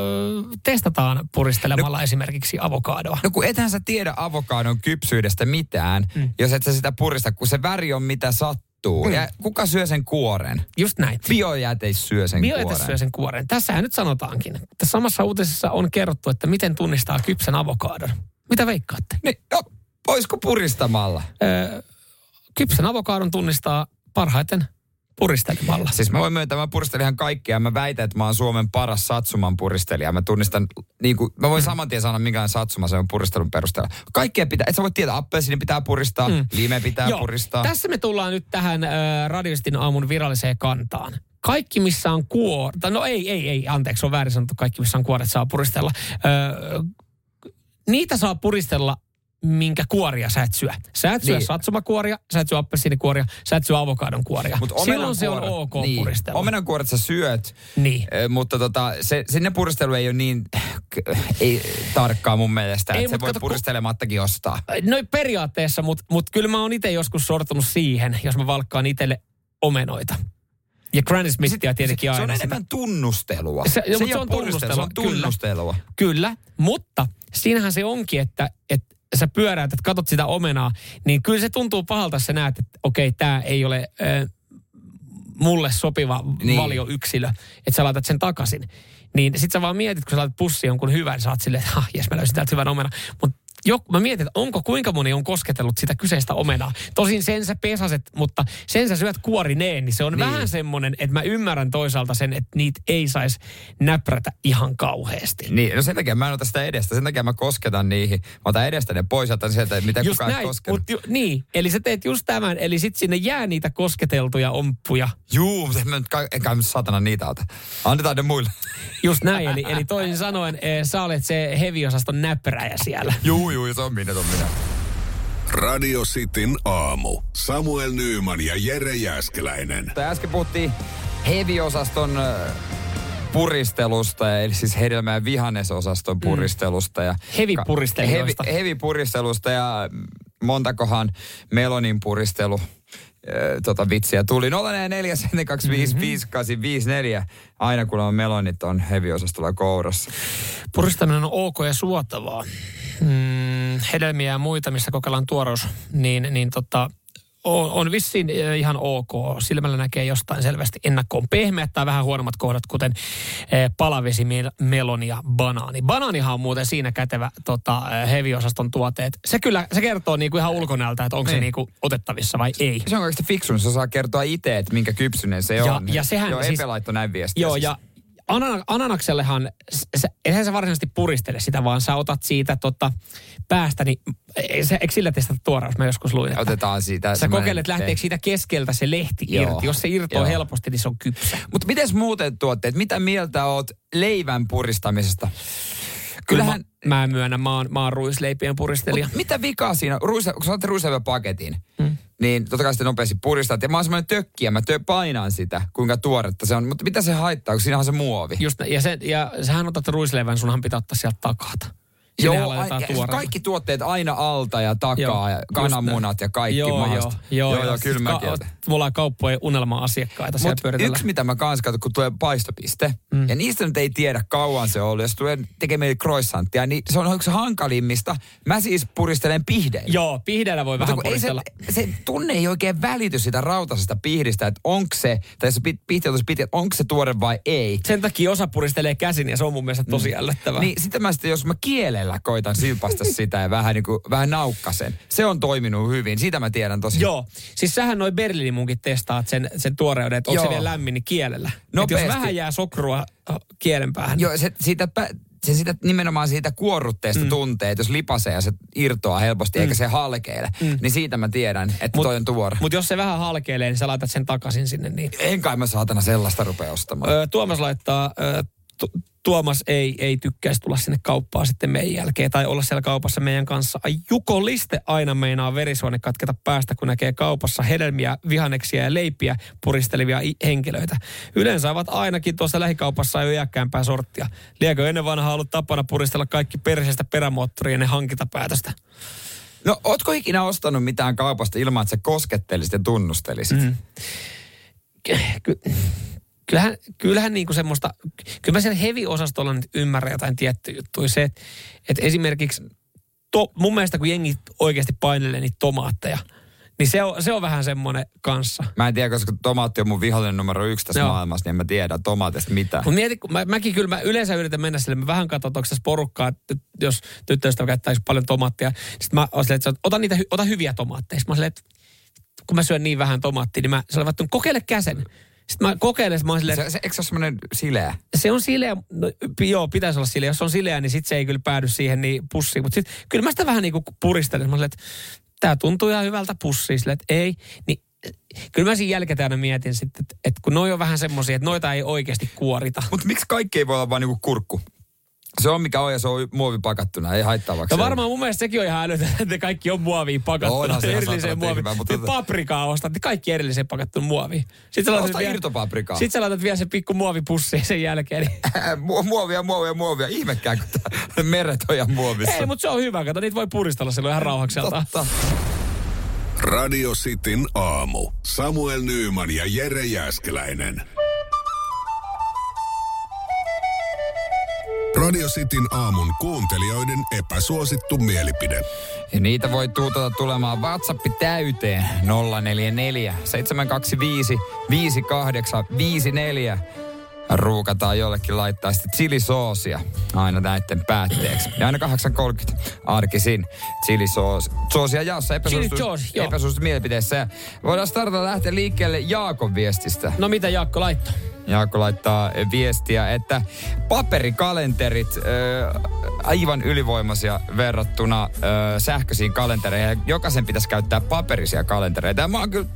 testataan puristelemalla no, esimerkiksi avokadoa. No kun ethän sä tiedä avokadon kypsyydestä mitään, mm. jos et sä sitä purista, kun se väri on mitä sattuu. Mm. Ja kuka syö sen kuoren? Just näin. Biojäteis syö sen Biojäte kuoren. syö sen kuoren. Tässähän nyt sanotaankin. Tässä samassa uutisessa on kerrottu, että miten tunnistaa kypsän avokadon. Mitä veikkaatte? Niin, no, voisiko puristamalla? Öö, kypsän avokadon tunnistaa parhaiten puristelemalla. Siis mä voin myöntää, mä puristelin ihan kaikkea. Mä väitän, että mä oon Suomen paras satsuman puristelija. Mä tunnistan, niin kuin, mä voin saman tien sanoa, minkälainen satsuma se on puristelun perusteella. Kaikkea pitää, et sä voi tietää, appelsiini pitää puristaa, mm. lime pitää Joo, puristaa. Tässä me tullaan nyt tähän äh, Radiostin aamun viralliseen kantaan. kaikki missä on kuori, tai no ei, ei, ei, anteeksi, on väärin sanottu, kaikki missä on kuoret saa puristella. Öö, niitä saa puristella minkä kuoria sä et syö. Sä et syö Niin. satsumakuoria, sä et syö appelsiinikuoria, sä et syö avokadon kuoria. Mut Silloin se on ok niin, puristella. Omenankuoret sä syöt, Niin. ö, mutta tota, se, sinne puristelu ei ole niin k- ei, tarkkaa mun mielestä, Ei, että se voi kato, puristelemattakin ostaa. No periaatteessa, mutta mut kyllä mä oon itse joskus sortunut siihen, jos mä valkkaan itselle omenoita. Ja Granny Smithia tietenkin se, se aina. on sitä. enemmän tunnustelua. Se- ei se ole on puristelu, se on tunnustelua, kyllä. tunnustelua. Kyllä, mutta siinähän se onkin, että, että sä pyöräät, että katot sitä omenaa, niin kyllä se tuntuu pahalta, jos sä näet, että okei, tämä ei ole ö, mulle sopiva Niin. niin. valioyksilö, että sä laitat sen takaisin. Niin sit sä vaan mietit, kun sä laitat pussiin jonkun hyvän, sä oot silleen, että ah, jes, mä löysin täältä hyvän omena. Mutta jo, mä mietin, että onko kuinka moni on kosketellut sitä kyseistä omenaa. Tosin sen sä pesaset, mutta sen sä syöt kuorineen, niin se on Niin. vähän semmoinen, että mä ymmärrän toisaalta sen, että niitä ei saisi näprätä ihan kauheasti. Niin, no sen takia mä en ota sitä edestä. Sen takia mä kosketan niihin. Mä otan edestä ne pois otan sieltä, mitä Just kukaan näin, mut ju, niin, eli sä teet just tämän, eli sit sinne jää niitä kosketeltuja omppuja. Juu, mutta en mä nyt, ka- enkä mä nyt satana niitä ota. Annetaan ne muille. Just näin, eli, eli toisin sanoen, eh, sä olet se heviosaston näpräjä siellä. Juu, juu, se on minä, se on minä. Radio Cityn aamu. Samuel Nyyman ja Jere Jäskeläinen. Äsken puhuttiin heviosaston puristelusta, eli siis hedelmä- ja vihannesosaston puristelusta. Ja Hevipuristelijoista. Hevi, hevipuristelusta ja montakohan melonin puristelu tota vitsiä tuli. 044 mm-hmm. Aina kun on melonit on heviosastolla kourassa. Puristaminen on ok ja suotavaa. Mm, hedelmiä ja muita, missä kokeillaan tuoreus, niin, niin tota, on, on vissiin eh, ihan ok. Silmällä näkee jostain selvästi ennakkoon pehmeät tai vähän huonommat kohdat, kuten eh, palavesi, mel- meloni ja banaani. Banaanihan on muuten siinä kätevä tota, eh, heviosaston tuoteet. Se kyllä, se kertoo niinku ihan ulkonäöltä, että onko Niin. se niinku otettavissa vai ei. Se on kaikista fiksun, se saa kertoa itse, että minkä kypsynen se Ja- on. ja sehän Joo, siis- Epe laittoi näin viestiä. Joo, siis. ja anana, ananaksellehan, se, eihän se varsinaisesti puristele sitä, vaan sä otat siitä tota, päästä, niin eikö sillä testata tuoreus? Mä joskus luin, että Otetaan siitä. sä kokeilet, lähteekö siitä keskeltä se lehti Joo. irti. Jos se irtoaa Joo. helposti, niin se on kypsä. Mutta miten muuten tuotteet? Mitä mieltä oot leivän puristamisesta? Kyllähän... Mä, mä myönnän, mä oon, mä oon ruisleipien puristelija. mut mitä vikaa siinä? Ruise, kun sä otat ruisleiväpaketin, mm. Niin totta kai sitten nopeasti puristat. Ja mä oon semmoinen tökkiä, mä työ painaan sitä, kuinka tuoretta se on. Mutta mitä se haittaa, kun siinä on se muovi? Just, ja, se, ja sähän otat ruisleivän, sunhan pitää ottaa sieltä takata. Joo, ai, kaikki tuotteet aina alta ja takaa Joo, ja kananmunat ja kaikki joo, maasta. Joo, joo, joo, joo kyllä mäkin. ka- Mulla on kauppojen unelma-asiakkaita pyöritellä. yksi, mitä mä kans katson, kun tulee paistopiste, mm. ja niistä nyt ei tiedä kauan se on ollut, jos tulee tekemään meille croissanttia, niin se on yksi hankalimmista. Mä siis puristelen pihdeillä. Joo, pihdeellä voi Mutta vähän kun ei se, puristella. se tunne ei oikein välity sitä rautaisesta pihdistä, että onko se, tai se pi- pihti on pitkä, että onko se tuore vai ei. Sen takia osa puristelee käsin ja se on mun mielestä tosi ällöttävää. Niin sitten mä sitten, jos mä kielellä koitan silpasta sitä ja vähän, niin kuin, vähän naukkasen, se on toiminut hyvin. Siitä mä tiedän tosi. Joo, siis sähän noin Berliinin munkin testaat sen, sen tuoreuden, että onko se vielä lämmin, niin kielellä. Et jos vähän jää sokrua äh, kielen päähän. Joo, se, siitä, pä- se sitä nimenomaan siitä kuorrutteesta mm. tuntee, että jos lipasee ja se irtoaa helposti, mm. eikä se halkeile, mm. niin siitä mä tiedän, että Mut- toi on tuore. Mutta jos se vähän halkeilee, niin sä laitat sen takaisin sinne. Niin. En kai mä saatana sellaista rupea ostamaan. Ö, Tuomas laittaa, ö, tu- Tuomas ei, ei tykkäisi tulla sinne kauppaan sitten meidän jälkeen tai olla siellä kaupassa meidän kanssa. Ai Juko Liste aina meinaa verisuone katketa päästä, kun näkee kaupassa hedelmiä, vihanneksia ja leipiä puristelevia henkilöitä. Yleensä ovat ainakin tuossa lähikaupassa jo iäkkäämpää sorttia. Liekö ennen vanhaa ollut tapana puristella kaikki perseestä perämoottoria ennen hankintapäätöstä? No, ootko ikinä ostanut mitään kaupasta ilman, että sä koskettelisit ja tunnustelisit? Mm. ky- kyllähän, kyllähän niinku semmoista, kyllä mä siellä heavy-osastolla nyt ymmärrän jotain tiettyjä juttuja. Se, että, että esimerkiksi to, mun mielestä kun jengi oikeasti painelee niitä tomaatteja, niin se on, se on vähän semmoinen kanssa. Mä en tiedä, koska tomaatti on mun vihollinen numero yksi tässä Joo. maailmassa, niin en mä tiedä tomaatista mitään. Mutta mieti, mä, mäkin kyllä, mä yleensä yritän mennä sille, mä vähän katson, että onko tässä porukkaa, että jos tyttöystävä käyttäisi paljon tomaattia. Sitten mä oon silleen, että ota, niitä, ota hyviä tomaatteja. Sitten mä oon silleen, että kun mä syön niin vähän tomaattia, niin mä oli vattu, kokeile käsen. Sitten mä kokeilen, sit mä oon silleen, Se, se, eikö se ole semmoinen sileä? se on sileä, no, joo, pitäisi olla sileä. Jos on sileä, niin sit se ei kyllä päädy siihen niin pussiin. Mutta sitten kyllä mä sitä vähän niin kuin puristelen. Mä olin, että tämä tuntuu ihan hyvältä pussiin, sille, että ei. Niin kyllä mä siinä jälkikäteen mietin sitten, että, että kun noi on vähän semmoisia, että noita ei oikeasti kuorita. Mutta miksi kaikki ei voi olla vaan niinku kurkku? Se on mikä on ja se on muovipakattuna, ei haittaa vaikka No varmaan mun mielestä sekin on ihan älytöntä, että ne kaikki on muoviin pakattuna. Onhan se ihan erilliseen muoviin. tyhmää, mutta tota- paprikaa ostat, niin kaikki erilliseen pakattuna muoviin. Sitten sä laitat, vielä, irtopaprikaa. sit sä laitat vielä se pikku muovipussi sen jälkeen. Niin. Mu- muovia, muovia, muovia. Ihmekään, kun meret on ihan muovissa. Ei, mutta se on hyvä. Kato, niitä voi puristella silloin ihan rauhakselta. Totta. Radio Cityn aamu. Samuel Nyyman ja Jere Jäskeläinen. Radio Cityn aamun kuuntelijoiden epäsuosittu mielipide. Ja niitä voi tuutata tulemaan WhatsApp täyteen 044 725 5854. Ruukataan jollekin laittaa sitten chilisoosia aina näiden päätteeksi. Ja aina 8.30 arkisin chilisoosia jaossa epäsuositusta mielipiteessä. Ja Voidaan startata lähteä liikkeelle Jaakon viestistä. No mitä Jaakko laittoi? Jaakko laittaa viestiä, että paperikalenterit ö, aivan ylivoimaisia verrattuna ö, sähköisiin kalentereihin. Jokaisen pitäisi käyttää paperisia kalentereita. Ja mä oon kyllä,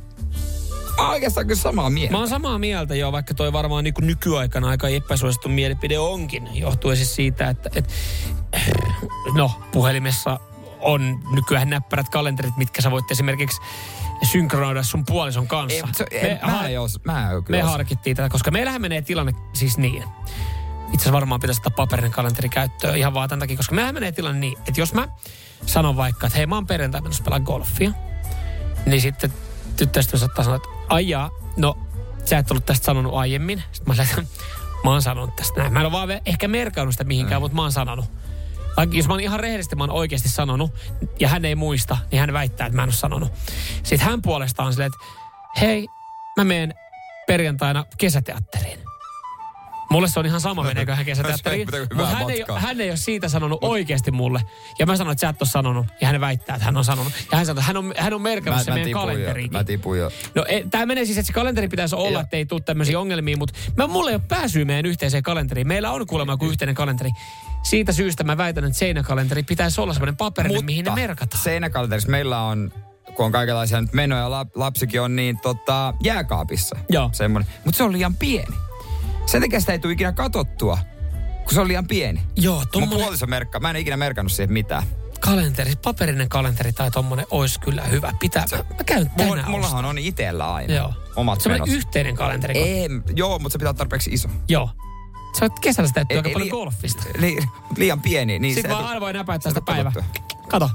mä oon oikeastaan kyllä samaa mieltä. Mä oon samaa mieltä jo, vaikka toi varmaan niin nykyaikana aika epäsuosittu mielipide onkin. Johtuen siis siitä, että, että no, puhelimessa on nykyään näppärät kalenterit, mitkä sä voit esimerkiksi synkronoida sun puolison kanssa. Ei, se, ei, mä, har- os, mä kyllä me harkittiin tätä, koska meillähän menee tilanne siis niin. Itse asiassa varmaan pitäisi ottaa paperinen kalenteri käyttöön ihan vaan tämän takia, koska meillähän menee tilanne niin, että jos mä sanon vaikka, että hei mä oon perjantai menossa pelaa golfia, niin sitten tyttöystävä saattaa sanoa, että aijaa, no sä et ollut tästä sanonut aiemmin. Sitten mä sanoin, mä oon sanonut tästä näin. Mä en ole vaan ehkä merkannut sitä mihinkään, mutta mä oon sanonut. Vaikka jos mä oon ihan rehellisesti, mä oon oikeasti sanonut, ja hän ei muista, niin hän väittää, että mä en ole sanonut. Sitten hän puolestaan on silleen, että hei, mä menen perjantaina kesäteatteriin. Mulle se on ihan sama, meneekö hän kesäteatteriin. Mutta hän ei, hän ei ole siitä sanonut oikeasti mulle. Ja mä sanoin, että sä et ole sanonut. Ja hän väittää, että hän on sanonut. Ja hän sanoi, että hän on, hän on merkannut se meidän tipun jo, kalenteriinkin. Mä tipun jo. No tämä menee siis, että se kalenteri pitäisi olla, että ei tule tämmöisiä ongelmia, mutta mä, mulla ei ole pääsyä meidän yhteiseen kalenteriin. Meillä on kuulemma kuin yhteinen kalenteri. Siitä syystä mä väitän, että seinäkalenteri pitäisi olla semmoinen paperinen, mihin ne merkataan. seinäkalenterissa meillä on, kun on kaikenlaisia nyt menoja, lap- lapsikin on niin tota, jääkaapissa. Joo. Semmoinen. Mutta se on liian pieni. Sen takia sitä ei tule ikinä katottua, kun se on liian pieni. Joo, Mun tommonen puoliso merkkaa. Mä en ikinä merkannut siihen mitään. kalenteri, paperinen kalenteri tai tommonen olisi kyllä hyvä. Pitää, mä, mä käyn Mulla, tänään mullahan on itellä aina Joo. omat Semmoinen menot. yhteinen kalenteri. Ei, joo, mutta se pitää olla tarpeeksi iso. Joo. Sä oot kesällä sitä Ei- aika ei paljon liian- golfista. Li, liian pieni. Niin Sitten se vaan aina voi näpäyttää se sitä päivää. Kato,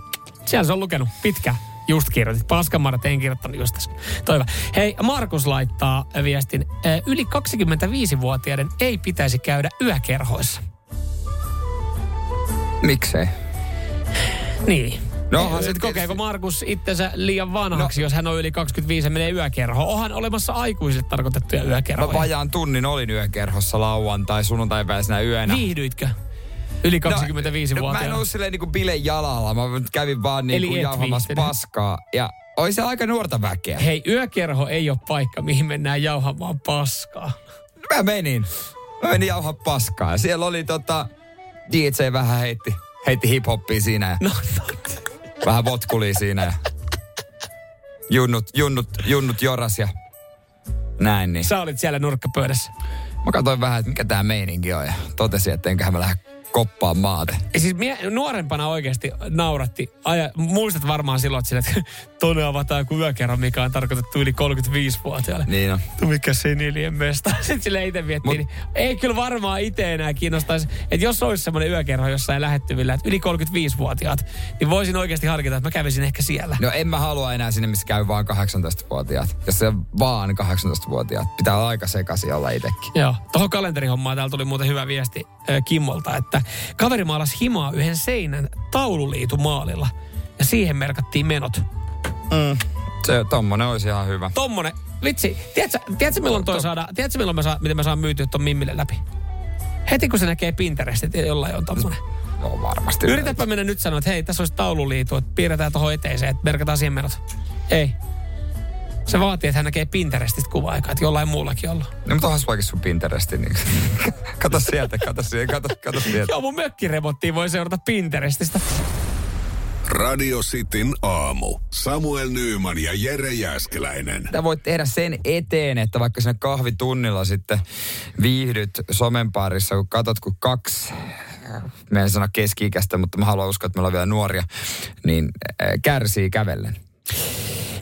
siellä se on lukenut. Pitkä. Just kirjoitit. Paskamarat en kirjoittanut just tässä. Toiva. Hei, Markus laittaa viestin. Yli 25-vuotiaiden ei pitäisi käydä yökerhoissa. Miksei? Niin. No, No, onhan se sitten kokeeko Markus itsensä liian vanhaksi, no. jos hän on yli 25 ja menee yökerhoon? Onhan olemassa aikuisille tarkoitettuja Mä yökerhoja. vajaan tunnin olin yökerhossa lauantai, sunnuntai välisenä yönä. Viihdyitkö? Yli No, 25-vuotiaana. mä en ollut silleen niinku bile jalalla. Mä kävin vaan niinku jauhamassa viihtynyt. paskaa. Ja oli se aika nuorta väkeä. Hei, yökerho ei ole paikka, mihin mennään jauhamaan paskaa. Mä menin. Mä menin jauhaa paskaa. Siellä oli tota... DJ vähän heitti, heitti hip-hoppia siinä ja No, vähän votkulia siinä ja junnut, junnut, junnut joras ja näin niin. sä olit siellä nurkkapöydässä. Mä katsoin vähän, että mikä tää meininki on ja totesin, että enköhän mä lähde koppaan maate. Siis mie, nuorempana oikeasti nauratti. Aja, muistat varmaan silloin, että, että tonne avataan joku yökerho, mikä on tarkoitettu yli 35-vuotiaille. Niin on. Tu mikä senilien mesta. Sitten sille itse miettii, Mut- niin ei kyllä varmaan itse enää kiinnostaisi, että jos olisi semmoinen yökerho jossain lähettyvillä, että yli 35-vuotiaat, niin voisin oikeasti harkita, että mä kävisin ehkä siellä. No en mä halua enää sinne, missä käy vaan 18-vuotiaat. Jos se on vaan 18-vuotiaat, pitää olla aika sekaisin olla itsekin. Joo. Tuohon kalenterihommaan täällä tuli muuten hyvä viesti äh, Kimmolta, että kaveri maalasi himaa yhden seinän taululiitumaalilla ja siihen merkattiin menot. Se tommonen olisi ihan hyvä. Tommonen, vitsi, tiedätkö, tiedätkö milloin toi saada, tiedätkö milloin mä saan, miten mä saan myytyä ton Mimmille läpi? Heti kun se näkee Pinterestit, jollain on tommonen. No varmasti. Yritäpä mennä nyt sanoa, että hei, tässä olisi taululiitu, että piirretään tuohon eteiseen, että merkataan siihen menot. Ei. Se vaatii, että hän näkee Pinterestistä kuva-aikaa, että jollain muullakin ollut. No mutta onhan sullakin sun Pinteresti, niin kato sieltä, kato sieltä, kato, kato sieltä. Joo, mun mökkiremonttiin voi seurata Pinterestistä. Radio Cityn aamu. Samuel Nyyman ja Jere Jäskeläinen. Mitä voit tehdä sen eteen, että vaikka sinne kahvitunnilla sitten viihdyt somen parissa, kun katot, kun kaksi me en sano keski-ikäistä, mutta mä haluan uskoa, että me ollaan vielä nuoria, niin äh, kärsii kävellen.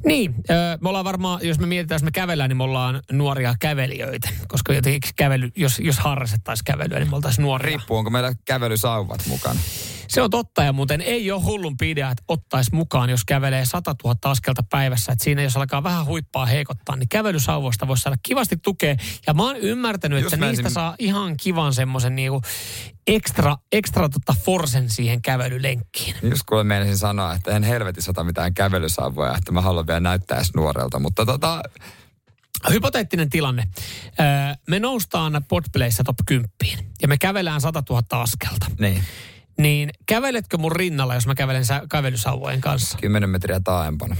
Niin, me ollaan varmaan, jos me mietitään, jos me kävellään, niin me ollaan nuoria kävelijöitä. Koska jotenkin kävely, jos, jos harrastettaisiin kävelyä, niin me oltaisiin nuoria. Riippuu, onko meillä kävelysauvat mukana. Se on totta ja muuten ei ole hullun idea, että ottaisi mukaan, jos kävelee 100 000 askelta päivässä. Että siinä jos alkaa vähän huippaa heikottaa, niin kävelysauvoista voisi saada kivasti tukea. Ja mä oon ymmärtänyt, Just että niistä saa ihan kivan semmoisen niinku ekstra, ekstra tota forsen siihen kävelylenkkiin. Just kuule meinasin sanoa, että en helvetissä ota mitään kävelysauvoja, että mä haluan vielä näyttää edes nuorelta. Mutta tota, Hypoteettinen tilanne. Öö, me noustaan Podplayssä top 10 ja me kävelään 100 000 askelta. niin, Niin käveletkö mun rinnalla, jos mä kävelen sä- kävelysauvojen kanssa? 10 metriä taaempana.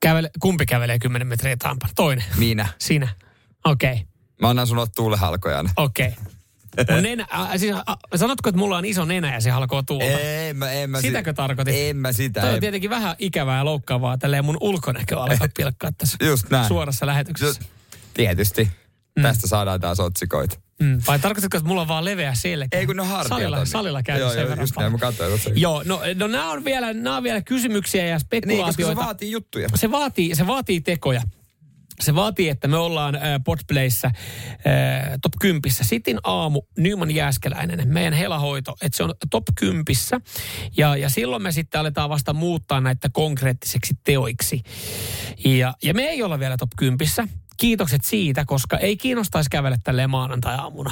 Kävele, kumpi kävelee 10 metriä taampana? Toinen. Minä. Sinä. Okei. Okay. Mä annan sulle tuulehalkojan. Okei. Okay. nenä, äh, siis, äh, sanotko, että mulla on iso nenä ja se halkoo tuulta? En mä, en mä Sitäkö si- tarkoitit? En mä sitä. Toi on en- tietenkin vähän ikävää ja loukkaavaa. Tälleen mun ulkonäkö alkaa pilkkaa tässä Just näin. suorassa lähetyksessä. Tietysti. Tästä saadaan taas otsikoita. Mm. Vai tarkoitatko, että mulla on vaan leveä selkä? Ei kun ne hartiat Salilla, on. salilla käynyt Joo, sen joo, verran just näin, mä katsoin. Joo, no, no nämä on, vielä, nämä on vielä kysymyksiä ja Niin, koska spekulaatioita. se vaatii juttuja. se vaatii, se vaatii tekoja. Se vaatii, että me ollaan äh, Podplayssä äh, top 10. Sitin aamu, Nyman Jääskeläinen, meidän helahoito, että se on top 10. Ja, ja silloin me sitten aletaan vasta muuttaa näitä konkreettiseksi teoiksi. Ja, ja me ei olla vielä top 10. Kiitokset siitä, koska ei kiinnostaisi kävellä tälleen maanantai-aamuna.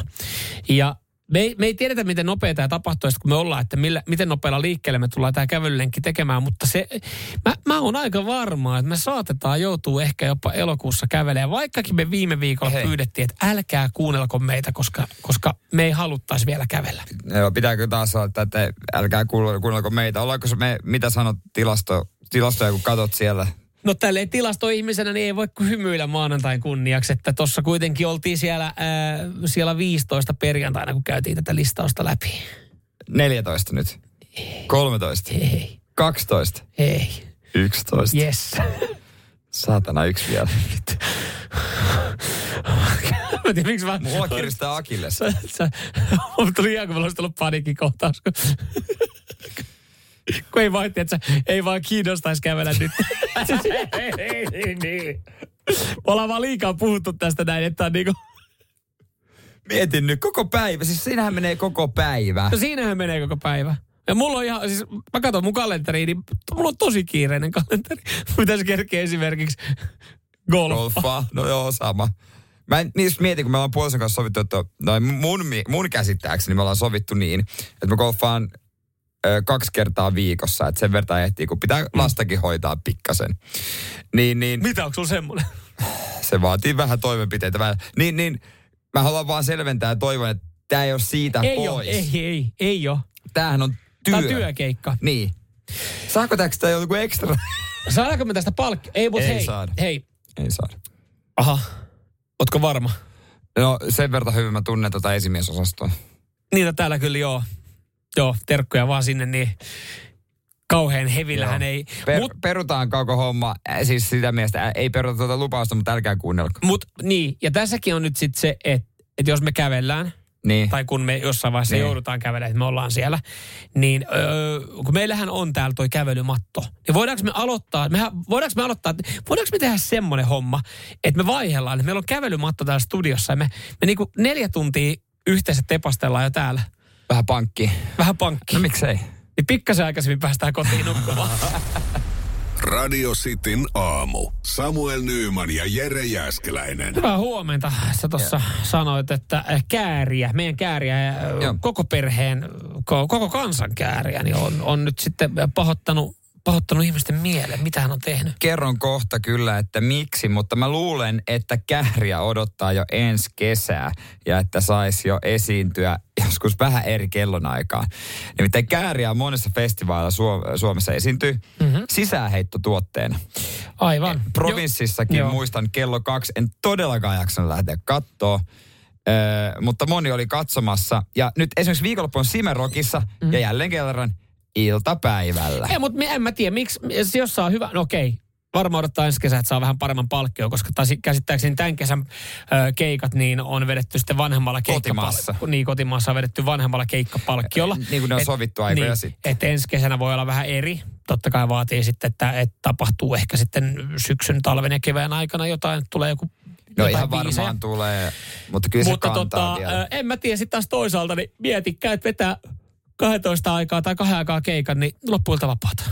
Ja me ei, me ei tiedetä, miten nopea tämä tapahtuu, kun me ollaan, että millä, miten nopealla liikkeelle me tullaan tämä kävelylenkki tekemään, mutta se, mä, mä oon aika varma, että me saatetaan joutua ehkä jopa elokuussa kävelemään, vaikkakin me viime viikolla Hei. Pyydettiin, että älkää kuunnelko meitä, koska, koska me ei haluttaisi vielä kävellä. Joo, pitääkö taas olla, että älkää kuunnelko, kuunnelko meitä. Ollaanko se me, mitä sanot tilasto, tilastoja, kun katot siellä? No tälleen tilastoihmisenä niin ei voi kuin hymyillä maanantain kunniaksi, että tuossa kuitenkin oltiin siellä, ää, siellä 15 perjantaina, kun käytiin tätä listausta läpi. 14 nyt. 13. Ei, 12. ei, 11. yes. Saatana yksi vielä. mä en tiedä, miksi mä... Mua kiristää sä, mulla tuli ihan, kun mulla olisi tullut paniikkikohtaus. Kun, ei vaan, että ei vaan kiinnostaisi kävellä nyt. ei, ei, niin. Me ollaan vaan liikaa puhuttu tästä näin, että on niinku... Mietin nyt koko päivä. Siis siinähän menee koko päivä. No siinähän menee koko päivä. Ja mulla on ihan, siis mä katson mun kalenteriin, niin mulla on tosi kiireinen kalenteri. Mitä se kerkee esimerkiksi golfa. Golfa. No joo, sama. Mä en niistä mietin, kun me ollaan puolison kanssa sovittu, että no mun, mun käsittääkseni me ollaan sovittu niin, että mä golfaan ö, kaksi kertaa viikossa, että sen verran ehtii, kun pitää lastakin hoitaa pikkasen. Niin, niin Mitä, onko sulla semmonen? se vaatii vähän toimenpiteitä. Vähän. Niin, niin mä haluan vaan selventää ja toivon, että tämä ei ole siitä Ei pois. oo, ei, ei, ei oo. Tämähän on työ. Tää on työkeikka. Niin. Saako tästä joku ekstra? Saadaanko me tästä palkki? Ei, mutta Ei hei, saada. hei. ei saada. Aha. Ootko varma? No sen verran hyvin mä tunnen tota esimiesosastoa. Niin, no täällä kyllä joo. Joo, terkkuja vaan sinne, niin kauhean hevillähän ei. Per, Mut, perutaan koko homma, siis sitä miestä, ei peruta tuota lupausta, mutta älkää kuunnelko. mut niin, ja tässäkin on nyt sitten se, että et jos me kävellään, Niin. tai kun me jossain vaiheessa Niin. joudutaan kävelemään, että me ollaan siellä, niin öö, kun meillähän on täällä toi kävelymatto, niin voidaanko me aloittaa, mehän, voidaanko me aloittaa, voidaanko me tehdä semmoinen homma, että me vaihellaan, että meillä on kävelymatto täällä studiossa ja me, me niinku neljä tuntia yhteensä tepastellaan jo täällä. Vähän pankki. Vähän pankki. No miksei? Niin pikkasen aikaisemmin päästään kotiin nukkumaan. Radio Cityn aamu. Samuel Nyyman ja Jere Jäskeläinen. Hyvää huomenta. Sä tuossa sanoit, että äh, kääriä, meidän kääriä, äh, Joo. koko perheen, ko- koko kansan kääriä, niin on, on nyt sitten pahoittanut, pahoittanut ihmisten mielen. Mitä hän on tehnyt? Kerron kohta kyllä, että miksi, mutta mä luulen, että kähriä odottaa jo ensi kesää ja että saisi jo esiintyä joskus vähän eri kellonaikaan. Nimittäin kääriä on monessa festivaalilla Suo- Suomessa esiintyy mm-hmm. sisäänheittotuotteena. Aivan. Provinssissakin Joo. muistan kello kaksi, en todellakaan jaksanut lähteä kattoo. Öö, mutta moni oli katsomassa. Ja nyt esimerkiksi viikonloppu on Simerokissa mm. ja jälleen kerran iltapäivällä. Ei, mutta en mä tiedä, miksi, jos on hyvä, no okei, varmaan odottaa ensi kesä, että saa vähän paremman palkkion, koska taas käsittääkseni tämän kesän ö, keikat niin on vedetty sitten vanhemmalla keikkapalkkiolla. Niin, kotimaassa on vedetty vanhemmalla keikkapalkkiolla. Niin kuin ne on Et- sovittu aikoja niin, sitten. Että ensi kesänä voi olla vähän eri. Totta kai vaatii sitten, että, että tapahtuu ehkä sitten syksyn, talven ja kevään aikana jotain, että tulee joku No ihan biisejä. varmaan tulee, mutta kyllä Mutta se kantaa tota, vielä. en mä tiedä, sitten taas toisaalta, niin mietikää, että vetää 12 aikaa tai kahden aikaa keikan, niin loppuilta vapaata.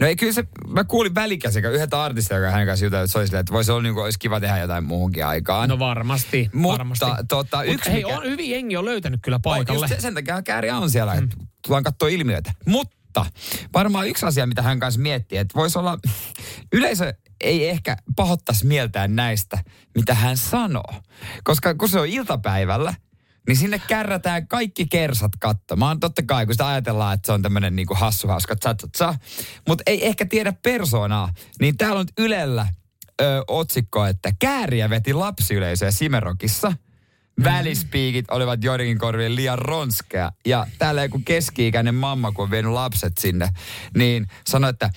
No ei kyllä se, mä kuulin välikäsikä yhdeltä artistista, joka hänen kanssa jutellut, että se oli silleen, että voisi olla niin kuin, olisi kiva tehdä jotain muuhunkin aikaan. No varmasti, Mutta varmasti. tota, Mut yksi hei, mikä- on, hyvin jengi on löytänyt kyllä On, paikalle. just se- sen takia kääriä on siellä, että tullaan katsoa ilmiöitä. Mutta varmaan yksi asia, mitä hän kanssa miettii, että voisi olla, yleisö ei ehkä pahoittaisi mieltään näistä, mitä hän sanoo. Koska kun se on iltapäivällä, niin sinne kärrätään kaikki kersat katsomaan. Totta kai, kun sitä ajatellaan, että se on tämmöinen niinku hassu hauska tsa. Mutta ei ehkä tiedä persoonaa. Niin täällä on nyt Ylellä ö, otsikko, että kääriä veti lapsiyleisöä Simerokissa – välispiikit olivat joidenkin korvien liian ronskeja. Ja täällä joku keski-ikäinen mamma, kun on vienyt lapset sinne, niin sanoi, että,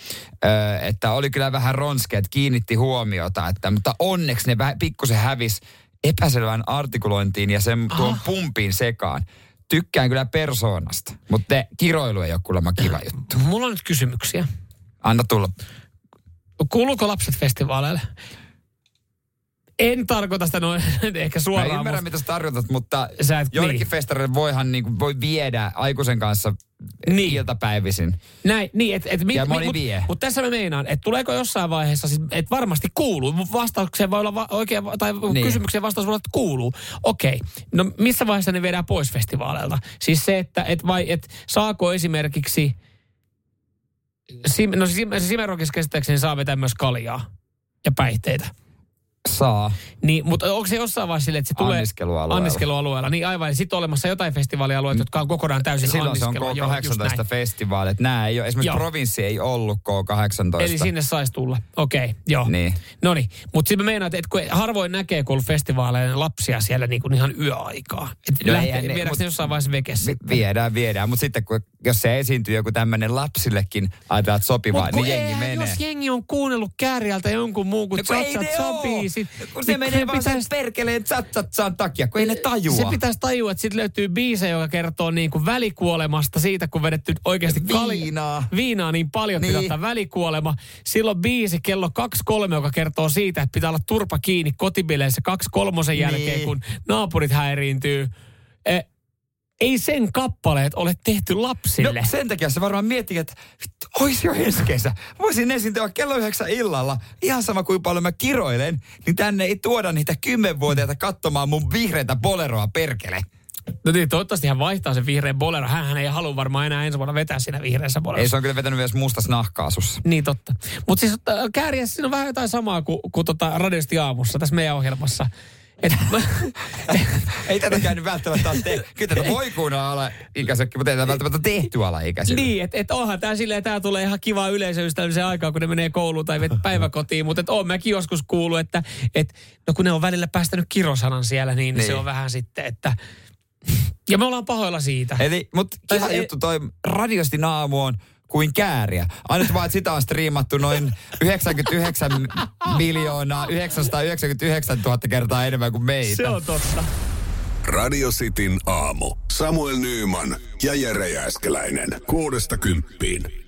ö, että oli kyllä vähän ronskeet, kiinnitti huomiota, että, mutta onneksi ne vähän pikkusen hävis epäselvään artikulointiin ja sen tuon pumpiin sekaan. Tykkään kyllä persoonasta, mutta kiroilu ei ole kuulemma kiva juttu. Mulla on nyt kysymyksiä. Anna tulla. Kuuluuko lapset festivaaleille? En tarkoita sitä noin ehkä Mä suoraan. ymmärrän, musta- mitä sä tarkoitat, mutta Sä et- joillekin niin. festareille voihan niinku, voi viedä aikuisen kanssa Niin. iltapäivisin. Näin, niin, et, et, Ja moni mut, vie. Mutta tässä mä meinaan, että tuleeko jossain vaiheessa, siis, että varmasti kuuluu, Mut vastaukseen voi olla va- oikein, va- tai Niin. niin. kysymykseen vastaus voi olla, että kuuluu. Okei, no missä vaiheessa ne viedään pois festivaaleilta? Siis se, että et vai, et saako esimerkiksi, Sim, no Sim- Simerokissa käsittääkseni saa vetää myös kaljaa ja päihteitä. Saa. Niin, mutta onko se jossain vaiheessa sille, että se tulee Anniskelualueella. anniskelualueella? Niin aivan, sitten on olemassa jotain festivaalialueita, jotka on kokonaan täysin Silloin se on anniskelua. Joo, just K18 näin. festivaali. Että nämä ei ole, esimerkiksi Joo. provinssi ei ollut K18. Eli sinne saisi tulla. Okei, okay, joo. Niin. No niin, mutta sitten mä meinaan, että kun harvoin näkee, kun on ollut festivaaleilla lapsia siellä niin kuin ihan yöaikaa. Että No lähtee, ne- viedäänkö ne jossain vaiheessa vekessä? Vi- viedään, viedään. Mutta sitten kun, jos se esiintyy joku tämmöinen lapsillekin, ajatellaan, sopivaa, niin jengi menee. jos jengi on kuunnellut kääriältä jonkun muun kuin No kun ei sopii, sit, kun se niin menee vaan sen pitäis- perkeleen tsatsatsaan takia, kun ei ne tajua. Se pitäisi tajua, että sitten löytyy biise, joka kertoo niin kuin välikuolemasta siitä, kun vedetty oikeasti Viinaa. viinaa niin paljon, Niin. pitää välikuolema. Silloin biisi kello 2.3, joka kertoo siitä, että pitää olla turpa kiinni kotibileissä 2.3 jälkeen, Niin. kun naapurit häiriintyy. E, ei sen kappaleet ole tehty lapsille. No sen takia se varmaan miettii, että ois jo ensi kesä. Voisin esiintyä kello yhdeksän illalla. Ihan sama kuin paljon mä kiroilen, niin tänne ei tuoda niitä kymmenvuotiaita katsomaan mun vihreitä boleroa perkele. No niin, toivottavasti hän vaihtaa sen vihreän bolero. Hän ei halua varmaan enää ensi vuonna vetää siinä vihreässä bolerossa. Ei se on kyllä vetänyt myös mustas nahkaasussa. Niin totta. Mutta siis äh, kääriä, siinä on vähän jotain samaa kuin, kuin tota radiosti aamussa tässä meidän ohjelmassa. Et, Ei tätä käynyt välttämättä ole tehty. Kyllä tätä voi kuunnella olla ikäisetkin, mutta ei tätä välttämättä tehty ala ikäisille. niin, että et onhan tämä silleen, tää tulee ihan kivaa yleisöystävällisen aikaa, kun ne menee kouluun tai päiväkotiin. Mutta et oon mäkin joskus kuullut, että et, no kun ne on välillä päästänyt kirosanan siellä, niin, niin. Se on vähän sitten, että... Ja me ollaan pahoilla siitä. Eli, mutta kiva juttu toi radiosti naamu on kuin kääriä. Ainut vaan, että sitä on striimattu noin 99 miljoonaa 999 000 kertaa enemmän kuin meitä. Se on totta. Radio Cityn aamu. Samuel Nyyman ja Jere Jääskeläinen. Kuudesta kymppiin.